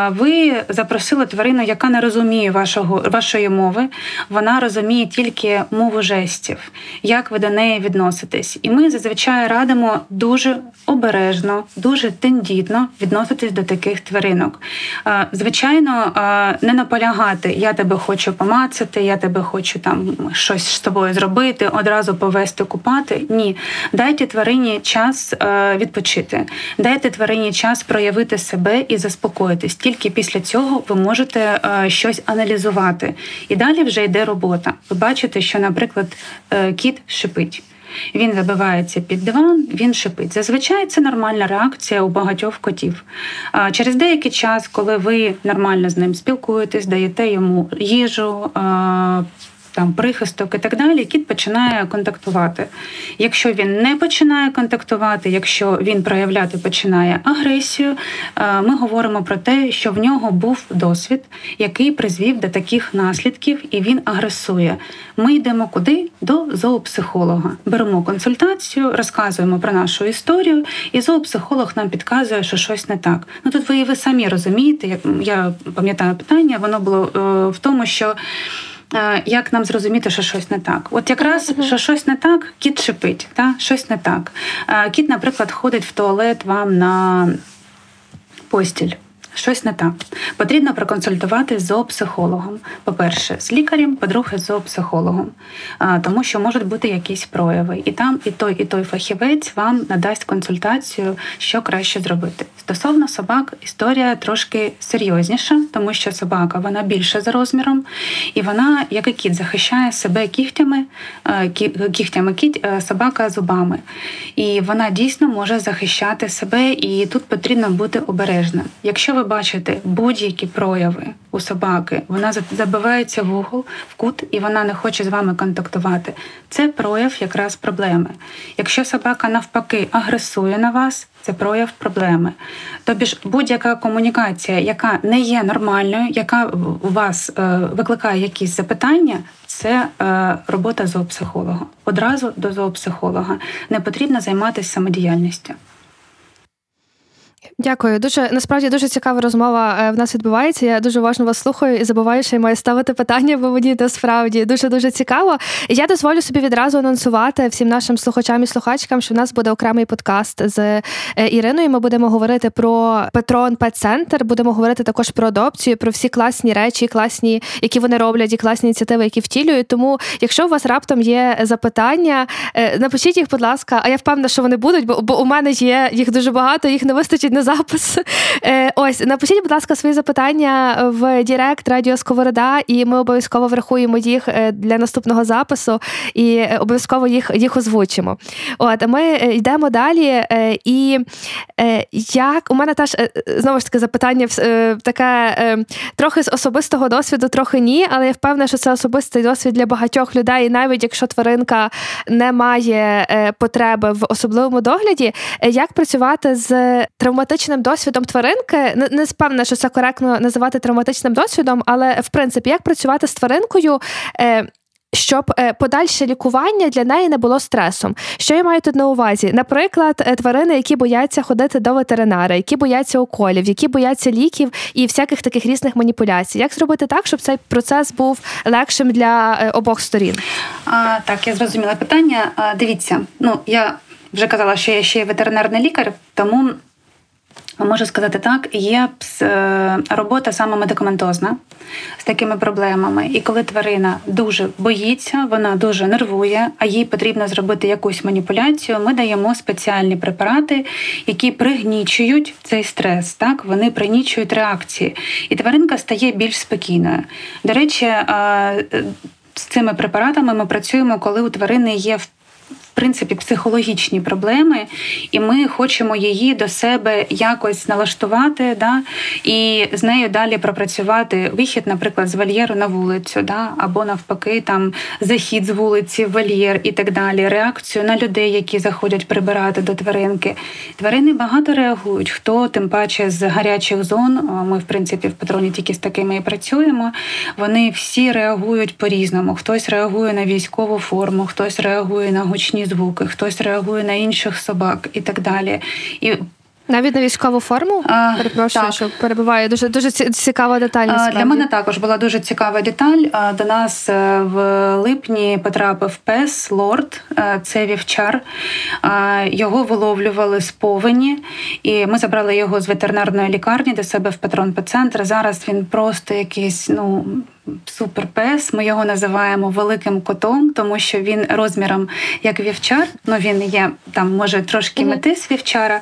Ви запросили тварину, яка не розуміє вашого, вашої мови, вона розуміє тільки мову жестів, як ви до неї відноситесь. І ми зазвичай радимо дуже обережно, дуже тендітно відноситись до таких тваринок. Звичайно, не наполягати, я тебе хочу помацати, я тебе хочу там щось з тобою зробити, одразу повести купати. Ні, дайте тварині час відпочити, дайте тварині час проявити себе і заспокоїтись. Тільки після цього ви можете щось аналізувати. І далі вже йде робота. Ви бачите, що, наприклад, е, кіт шипить. Він забивається під диван, він шипить. Зазвичай це нормальна реакція у багатьох котів. Через деякий час, коли ви нормально з ним спілкуєтесь, даєте йому їжу, там прихисток і так далі, кіт починає контактувати. Якщо він не починає контактувати, якщо він проявляти починає агресію, е, ми говоримо про те, що в нього був досвід, який призвів до таких наслідків, і він агресує. Ми йдемо куди? До зоопсихолога. Беремо консультацію, розказуємо про нашу історію, і зоопсихолог нам підказує, що щось не так. Ну тут ви ви самі розумієте, як я пам'ятаю питання, воно було е, в тому, що. Е, як нам зрозуміти, що щось не так? От якраз що щось не так, кіт шипить, та щось не так. Е, кіт, наприклад, ходить в туалет вам на постіль щось не так. Потрібно проконсультувати з зоопсихологом. По-перше, з лікарем, по-друге, з зоопсихологом, тому що можуть бути якісь прояви. І там і той, і той фахівець вам надасть консультацію, що краще зробити. Стосовно собак, історія трошки серйозніша, тому що собака вона більше за розміром, і вона, як і кіт, захищає себе кігтями, кігтями кіт, собака зубами. І вона дійсно може захищати себе, і тут потрібно бути обережним. Якщо ви бачите будь-які прояви у собаки, вона забивається в угол, в кут, і вона не хоче з вами контактувати. Це прояв якраз проблеми. Якщо собака навпаки агресує на вас, це прояв проблеми. Тобі ж будь-яка комунікація, яка не є нормальною, яка у вас е, викликає якісь запитання, це е, робота зоопсихолога. Одразу до зоопсихолога не потрібно займатися самодіяльністю.
Дякую. Дуже насправді дуже цікава розмова е, в нас відбувається. Я дуже уважно вас слухаю і забуваю, що я маю ставити питання, бо мені насправді дуже дуже цікаво. Я дозволю собі відразу анонсувати всім нашим слухачам і слухачкам, що в нас буде окремий подкаст з е, Іриною. Ми будемо говорити про Петрон Пет Центр. Будемо говорити також про адопцію, про всі класні речі, класні, які вони роблять, і класні ініціативи, які втілюють. Тому, якщо у вас раптом є запитання, е, напишіть їх, будь ласка. А я впевнена, що вони будуть, бо бо у мене є їх дуже багато, їх не вистачить на запис. Е, ось напишіть, будь ласка, свої запитання в Direct Радіо Сковорода, і ми обов'язково врахуємо їх е, для наступного запису і е, обов'язково їх їх озвучимо. От ми йдемо далі. І як у мене теж знову ж таки запитання таке трохи з особистого досвіду, трохи ні, але я впевнена, що це особистий досвід для багатьох людей, навіть якщо тваринка не має потреби в особливому догляді, як працювати з травматичним травматичним досвідом тваринки, не, не спевнена, що це коректно називати травматичним досвідом, але в принципі, як працювати з тваринкою. Е, щоб е, подальше лікування для неї не було стресом. Що я маю тут на увазі? Наприклад, е, тварини, які бояться ходити до ветеринара, які бояться уколів, які бояться ліків і всяких таких різних маніпуляцій. Як зробити так, щоб цей процес був легшим для обох сторін?
А, Так, я зрозуміла питання. А, Дивіться, ну я вже казала, що я ще ветеринарний лікар, тому Можу сказати так, є е, робота саме медикаментозна з такими проблемами. І коли тварина дуже боїться, вона дуже нервує, а їй потрібно зробити якусь маніпуляцію. Ми даємо спеціальні препарати, які пригнічують цей стрес. Так вони пригнічують реакції, і тваринка стає більш спокійною. До речі, е, з цими препаратами ми працюємо, коли у тварини є в принципі психологічні проблеми, і ми хочемо її до себе якось налаштувати, да, і з нею далі пропрацювати вихід, наприклад, з вольєру на вулицю, да, або навпаки, там захід з вулиці, вольєр і так далі, реакцію на людей, які заходять прибирати до тваринки. Тварини багато реагують. Хто тим паче з гарячих зон, ми в принципі в патроні тільки з такими і працюємо. Вони всі реагують по-різному. Хтось реагує на військову форму, хтось реагує на гучні звуки, хтось реагує на інших собак і так далі. І
навіть на військову форму а, перепрошую, так. що перебуває дуже дуже цікава деталь.
Насправді. Для мене також була дуже цікава деталь. До нас е, в липні потрапив пес Лорд, е, це вівчар. Його виловлювали з повені, і ми забрали його з ветеринарної лікарні до себе в патрон центр Зараз він просто якийсь ну. Суперпес, ми його називаємо великим котом, тому що він розміром як вівчар. Ну він є там, може трошки метис вівчара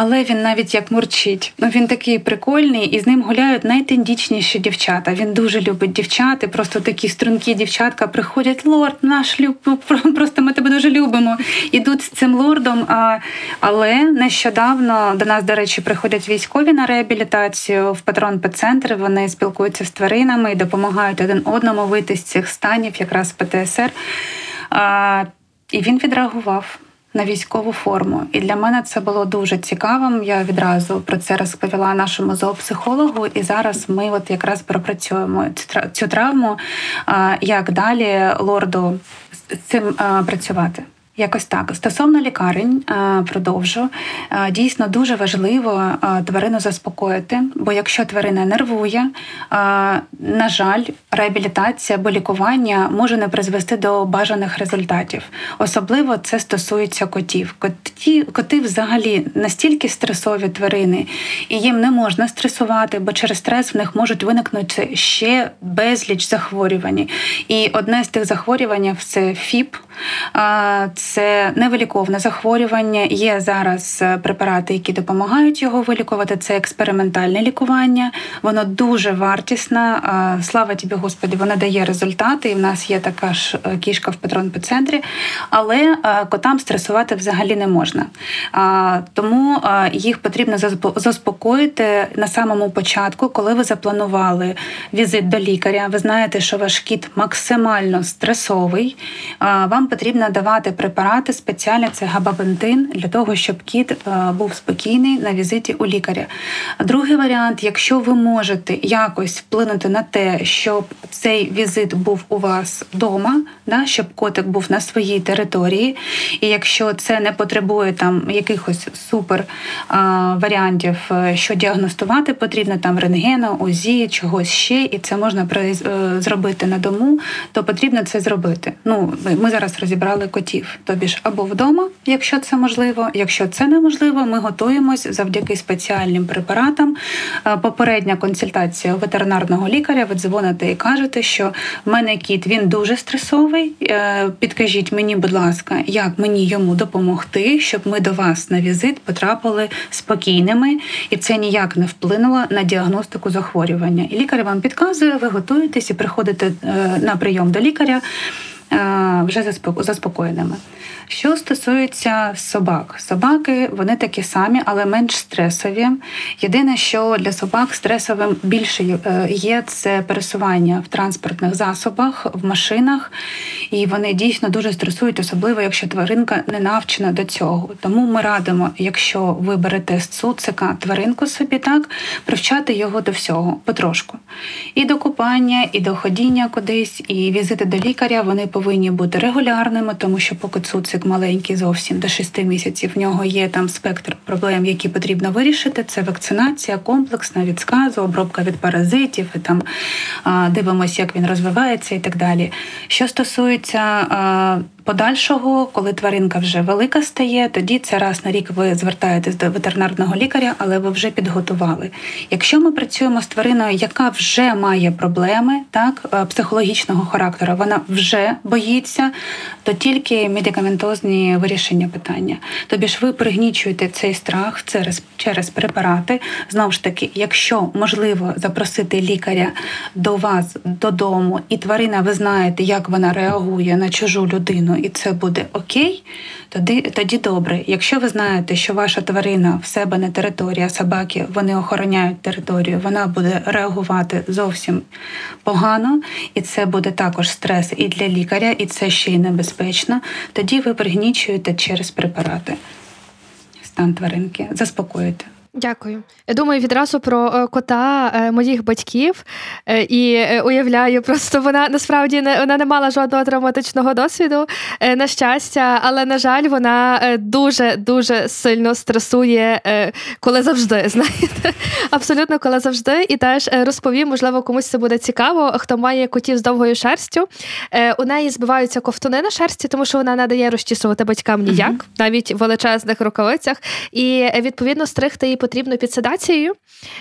але він навіть як мурчить. Ну він такий прикольний, і з ним гуляють найтендітніші дівчата. Він дуже любить дівчат, просто такі стрункі дівчатка приходять. Лорд, наш люб, ну, просто ми тебе дуже любимо. Ідуть з цим лордом. А, Але нещодавно до нас, до речі, приходять військові на реабілітацію в патрон Пецентр. Вони спілкуються з тваринами і допомагають один одному вийти з цих станів, якраз ПТСР. А, І він відреагував на військову форму. І для мене це було дуже цікавим. Я відразу про це розповіла нашому зоопсихологу, і зараз ми от якраз пропрацюємо цю травму, як далі лорду з цим працювати. Якось так стосовно лікарень, е, продовжу е, дійсно дуже важливо е, тварину заспокоїти, бо якщо тварина нервує, на жаль, реабілітація або лікування може не призвести до бажаних результатів. Особливо це стосується котів. Коті, коти взагалі настільки стресові тварини, і їм не можна стресувати, бо через стрес в них можуть виникнути ще безліч захворювань. І одне з тих захворювань це ФІП. Це невиліковне захворювання. Є зараз е, препарати, які допомагають його вилікувати. Це експериментальне лікування. Воно дуже вартісне. Слава тобі, Господи, вона дає результати. І в нас є така ж е, кішка в патронпецентрі, але е, котам стресувати взагалі не можна. Тому їх потрібно заспокоїти на самому початку, коли ви запланували візит до лікаря. Ви знаєте, що ваш кіт максимально стресовий. Вам потрібно давати препарати спеціальні, це габабентин, для того, щоб кіт е, був спокійний на візиті у лікаря. Другий варіант, якщо ви можете якось вплинути на те, щоб цей візит був у вас вдома, да, щоб котик був на своїй території, і якщо це не потребує там якихось супер а, варіантів, е, що діагностувати потрібно, там рентгена, ОЗІ, чогось ще, і це можна е, зробити на дому, то потрібно це зробити. Ну, Ми зараз розібрали котів, тобі ж або вдома, якщо це можливо. Якщо це неможливо, ми готуємось завдяки спеціальним препаратам. Е, попередня консультація ветеринарного лікаря. Ви дзвоните і кажете, що в мене кіт він дуже стресовий. Е, підкажіть мені, будь ласка, як мені йому допомогти, щоб ми до вас на візит потрапили спокійними, і це ніяк не вплинуло на діагностику захворювання. І лікар вам підказує, ви готуєтесь і приходите е, на прийом до лікаря. Вже заспокоєними. Що стосується собак, собаки вони такі самі, але менш стресові. Єдине, що для собак стресовим більше е, є це пересування в транспортних засобах, в машинах, і вони дійсно дуже стресують, особливо якщо тваринка не навчена до цього. Тому ми радимо, якщо ви берете з цуцика тваринку собі, так привчати його до всього потрошку. І до купання, і до ходіння кудись, і візити до лікаря вони повинні бути регулярними, тому що поки цуцик хлопчик маленький, зовсім до 6 місяців. В нього є там спектр проблем, які потрібно вирішити. Це вакцинація, комплексна від сказу, обробка від паразитів, і там дивимося, як він розвивається і так далі. Що стосується подальшого, коли тваринка вже велика стає, тоді це раз на рік ви звертаєтесь до ветеринарного лікаря, але ви вже підготували. Якщо ми працюємо з твариною, яка вже має проблеми, так е, психологічного характеру, вона вже боїться, то тільки медикаментозні вирішення питання. Тобі ж ви пригнічуєте цей страх через через препарати. Знову ж таки, якщо можливо запросити лікаря до вас додому, і тварина, ви знаєте, як вона реагує на чужу людину, і це буде окей, тоді тоді добре. Якщо ви знаєте, що ваша тварина в себе не територія, собаки вони охороняють територію, вона буде реагувати зовсім погано, і це буде також стрес і для лікаря, і це ще й небезпечно. Тоді ви пригнічуєте через препарати стан тваринки, заспокоїте.
Дякую. Я думаю відразу про е, кота е, моїх батьків е, і уявляю, просто вона насправді не вона не мала жодного травматичного досвіду, на щастя, але на жаль, вона дуже дуже сильно стресує, коли завжди. Знаєте, абсолютно коли завжди. І теж розповім, можливо, комусь це буде цікаво. Хто має котів з довгою шерстю, у неї збиваються ковтуни на шерсті, тому що вона не дає розчісувати батькам ніяк, mm-hmm. навіть в величезних рукавицях, і відповідно стригти її потрібно під седацією,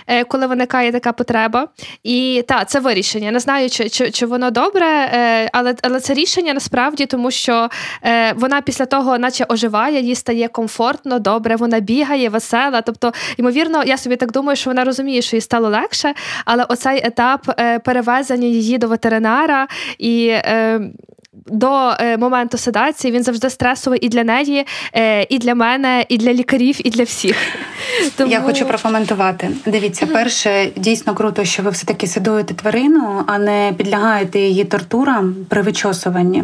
е, коли виникає така потреба. І так, це вирішення. Не знаю, чи чи, чи воно добре, е, але але це рішення насправді, тому що е, вона після того, наче оживає, їй стає комфортно, добре, вона бігає, весела. Тобто, ймовірно, я собі так думаю, що вона розуміє, що їй стало легше, але оцей етап перевезення її до ветеринара і до е, моменту седації він завжди стресовий і для неї, е, і для мене, і для лікарів, і для всіх.
Тому... Я хочу прокоментувати. Дивіться, перше, дійсно круто, що ви все таки сидуєте тварину, а не підлягаєте її тортурам при вичосуванні.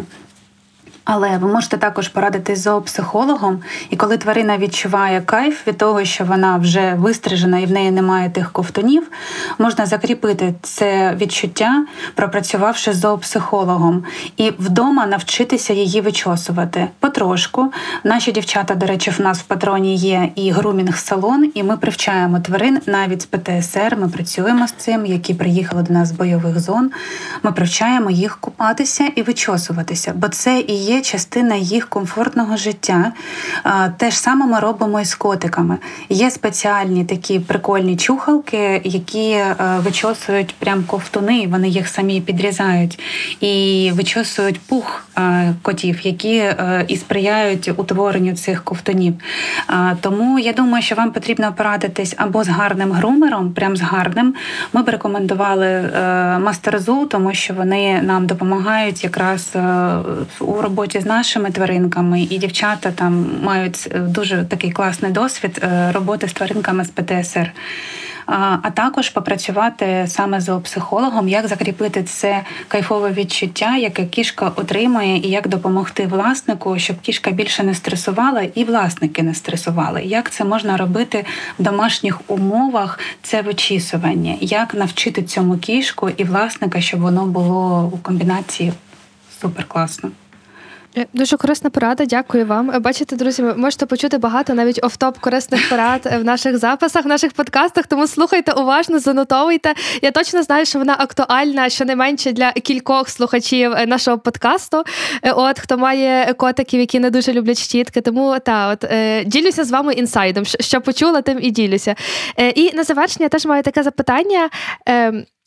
Але ви можете також порадитись зоопсихологом, і коли тварина відчуває кайф від того, що вона вже вистрижена і в неї немає тих ковтунів, можна закріпити це відчуття, пропрацювавши з зоопсихологом, і вдома навчитися її вичосувати потрошку. Наші дівчата, до речі, в нас в патроні є і грумінг-салон, і ми привчаємо тварин навіть з ПТСР. Ми працюємо з цим, які приїхали до нас з бойових зон. Ми привчаємо їх купатися і вичосуватися, бо це і є є частина їх комфортного життя. Те ж саме ми робимо і з котиками. Є спеціальні такі прикольні чухалки, які е, вичосують прям ковтуни, вони їх самі підрізають і вичосують пух е, котів, які е, і сприяють утворенню цих ковтунів. Тому я думаю, що вам потрібно порадитись або з гарним грумером, прям з гарним. Ми б рекомендували мастерзу, тому що вони нам допомагають якраз у роботі роботі з нашими тваринками, і дівчата там мають е, дуже такий класний досвід е, роботи з тваринками з ПТСР. А також попрацювати саме з психологом, як закріпити це кайфове відчуття, яке кішка отримує, і як допомогти власнику, щоб кішка більше не стресувала, і власники не стресували. Як це можна робити в домашніх умовах? Це вичісування, як навчити цьому кішку і власника, щоб воно було у комбінації супер класно.
Е, дуже корисна порада, дякую вам. Е, бачите, друзі, ви можете почути багато навіть офтоп корисних порад е, в наших записах, в наших подкастах. Тому слухайте уважно, занотовуйте. Я точно знаю, що вона актуальна щонайменше для кількох слухачів нашого подкасту. От хто має котиків, які не дуже люблять щітки. Тому та от ділюся з вами інсайдом. Що почула, тим і ділюся. І на завершення теж маю таке запитання.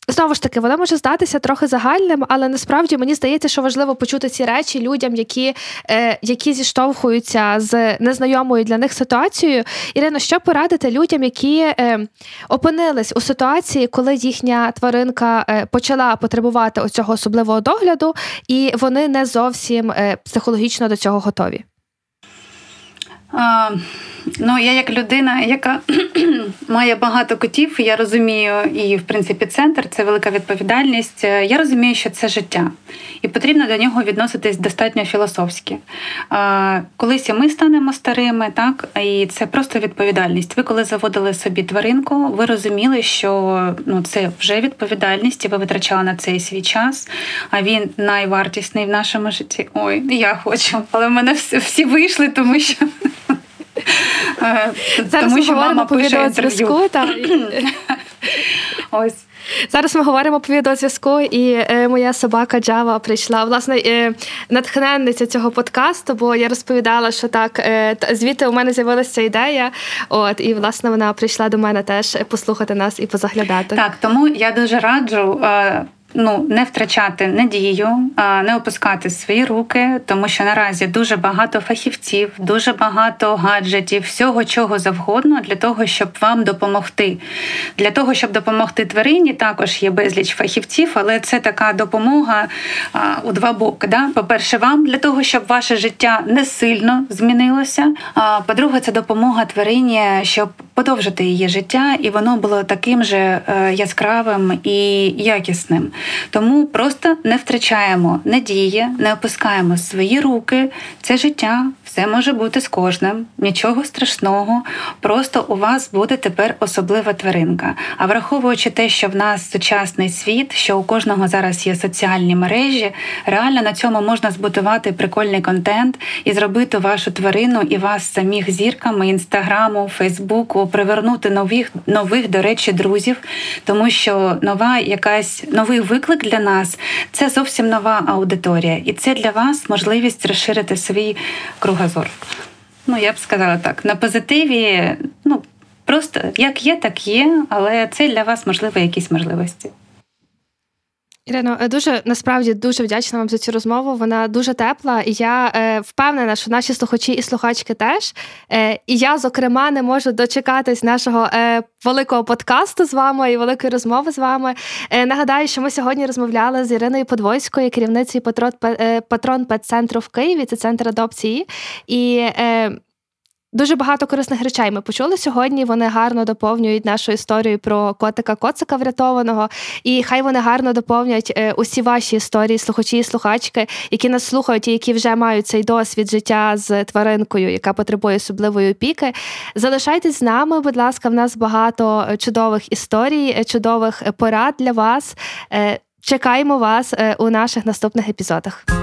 Знову ж таки, воно може здатися трохи загальним, але насправді мені здається, що важливо почути ці речі людям, які е, які зіштовхуються з незнайомою для них ситуацією. Ірино, що порадити людям, які е, опинились у ситуації, коли їхня тваринка е, почала потребувати оцього особливого догляду, і вони не зовсім е, психологічно до цього готові?
Ну, я як людина, яка має багато котів, я розумію, і в принципі центр це велика відповідальність. Я розумію, що це життя, і потрібно до нього відноситись достатньо філософськи. Колись і ми станемо старими, так і це просто відповідальність. Ви коли заводили собі тваринку, ви розуміли, що ну це вже відповідальність, і ви витрачали на цей свій час. А він найвартісний в нашому житті. Ой, я хочу, але в мене всі вийшли, тому що.
Зараз Тому що мама пише інтерв'ю.
Ось.
Зараз ми говоримо по відеозв'язку, і е, моя собака Джава прийшла. Власне, е, натхненниця цього подкасту, бо я розповідала, що так е, звідти у мене з'явилася ідея. От і власне вона прийшла до мене теж послухати нас і позаглядати.
Так, тому я дуже раджу. Ну не втрачати надію, не опускати свої руки, тому що наразі дуже багато фахівців, дуже багато гаджетів, всього чого завгодно для того, щоб вам допомогти. Для того, щоб допомогти тварині, також є безліч фахівців, але це така допомога у два боки. Да? По-перше, вам для того, щоб ваше життя не сильно змінилося. А по-друге, це допомога тварині, щоб подовжити її життя, і воно було таким же е, яскравим і якісним. Тому просто не втрачаємо надії, не опускаємо свої руки. Це життя, все може бути з кожним, нічого страшного. Просто у вас буде тепер особлива тваринка. А враховуючи те, що в нас сучасний світ, що у кожного зараз є соціальні мережі, реально на цьому можна збудувати прикольний контент і зробити вашу тварину і вас самих зірками інстаграму, Фейсбуку, привернути нових нових, до речі, друзів, тому що нова якась новий виклик для нас це зовсім нова аудиторія, і це для вас можливість розширити свій кругозор. Ну, я б сказала так, на позитиві, ну просто як є, так є, але це для вас можливо якісь можливості.
Ірино, е, дуже насправді дуже вдячна вам за цю розмову. Вона дуже тепла, і я е, впевнена, що наші слухачі і слухачки теж. Е, І я, зокрема, не можу дочекатись нашого е, великого подкасту з вами і великої розмови з вами. Е, Нагадаю, що ми сьогодні розмовляли з Іриною Подвойською, керівницею е, патрон педцентру в Києві. Це центр адопції. І Дуже багато корисних речей ми почули сьогодні. Вони гарно доповнюють нашу історію про котика коцика врятованого. І хай вони гарно доповнять е, усі ваші історії, слухачі і слухачки, які нас слухають і які вже мають цей досвід життя з тваринкою, яка потребує особливої опіки. Залишайтесь з нами, будь ласка, в нас багато чудових історій, чудових порад для вас. Е, чекаємо вас е, у наших наступних епізодах.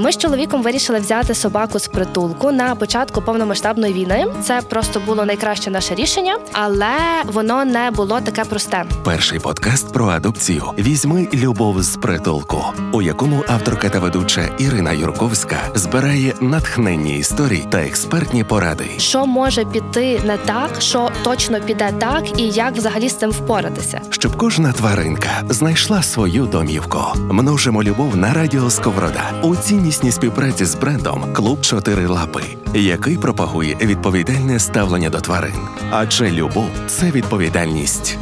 Ми з чоловіком вирішили взяти собаку з притулку на початку повномасштабної війни. Це просто було найкраще наше рішення, але воно не було таке просте.
Перший подкаст про адопцію візьми любов з притулку, у якому авторка та ведуча Ірина Юрковська збирає натхненні історії та експертні поради.
Що може піти не так, що точно піде так, і як взагалі з цим впоратися,
щоб кожна тваринка знайшла свою домівку. Множимо любов на радіо Сковорода. У тісній співпраці з брендом Клуб Чотири Лапи, який пропагує відповідальне ставлення до тварин. Адже любов це відповідальність.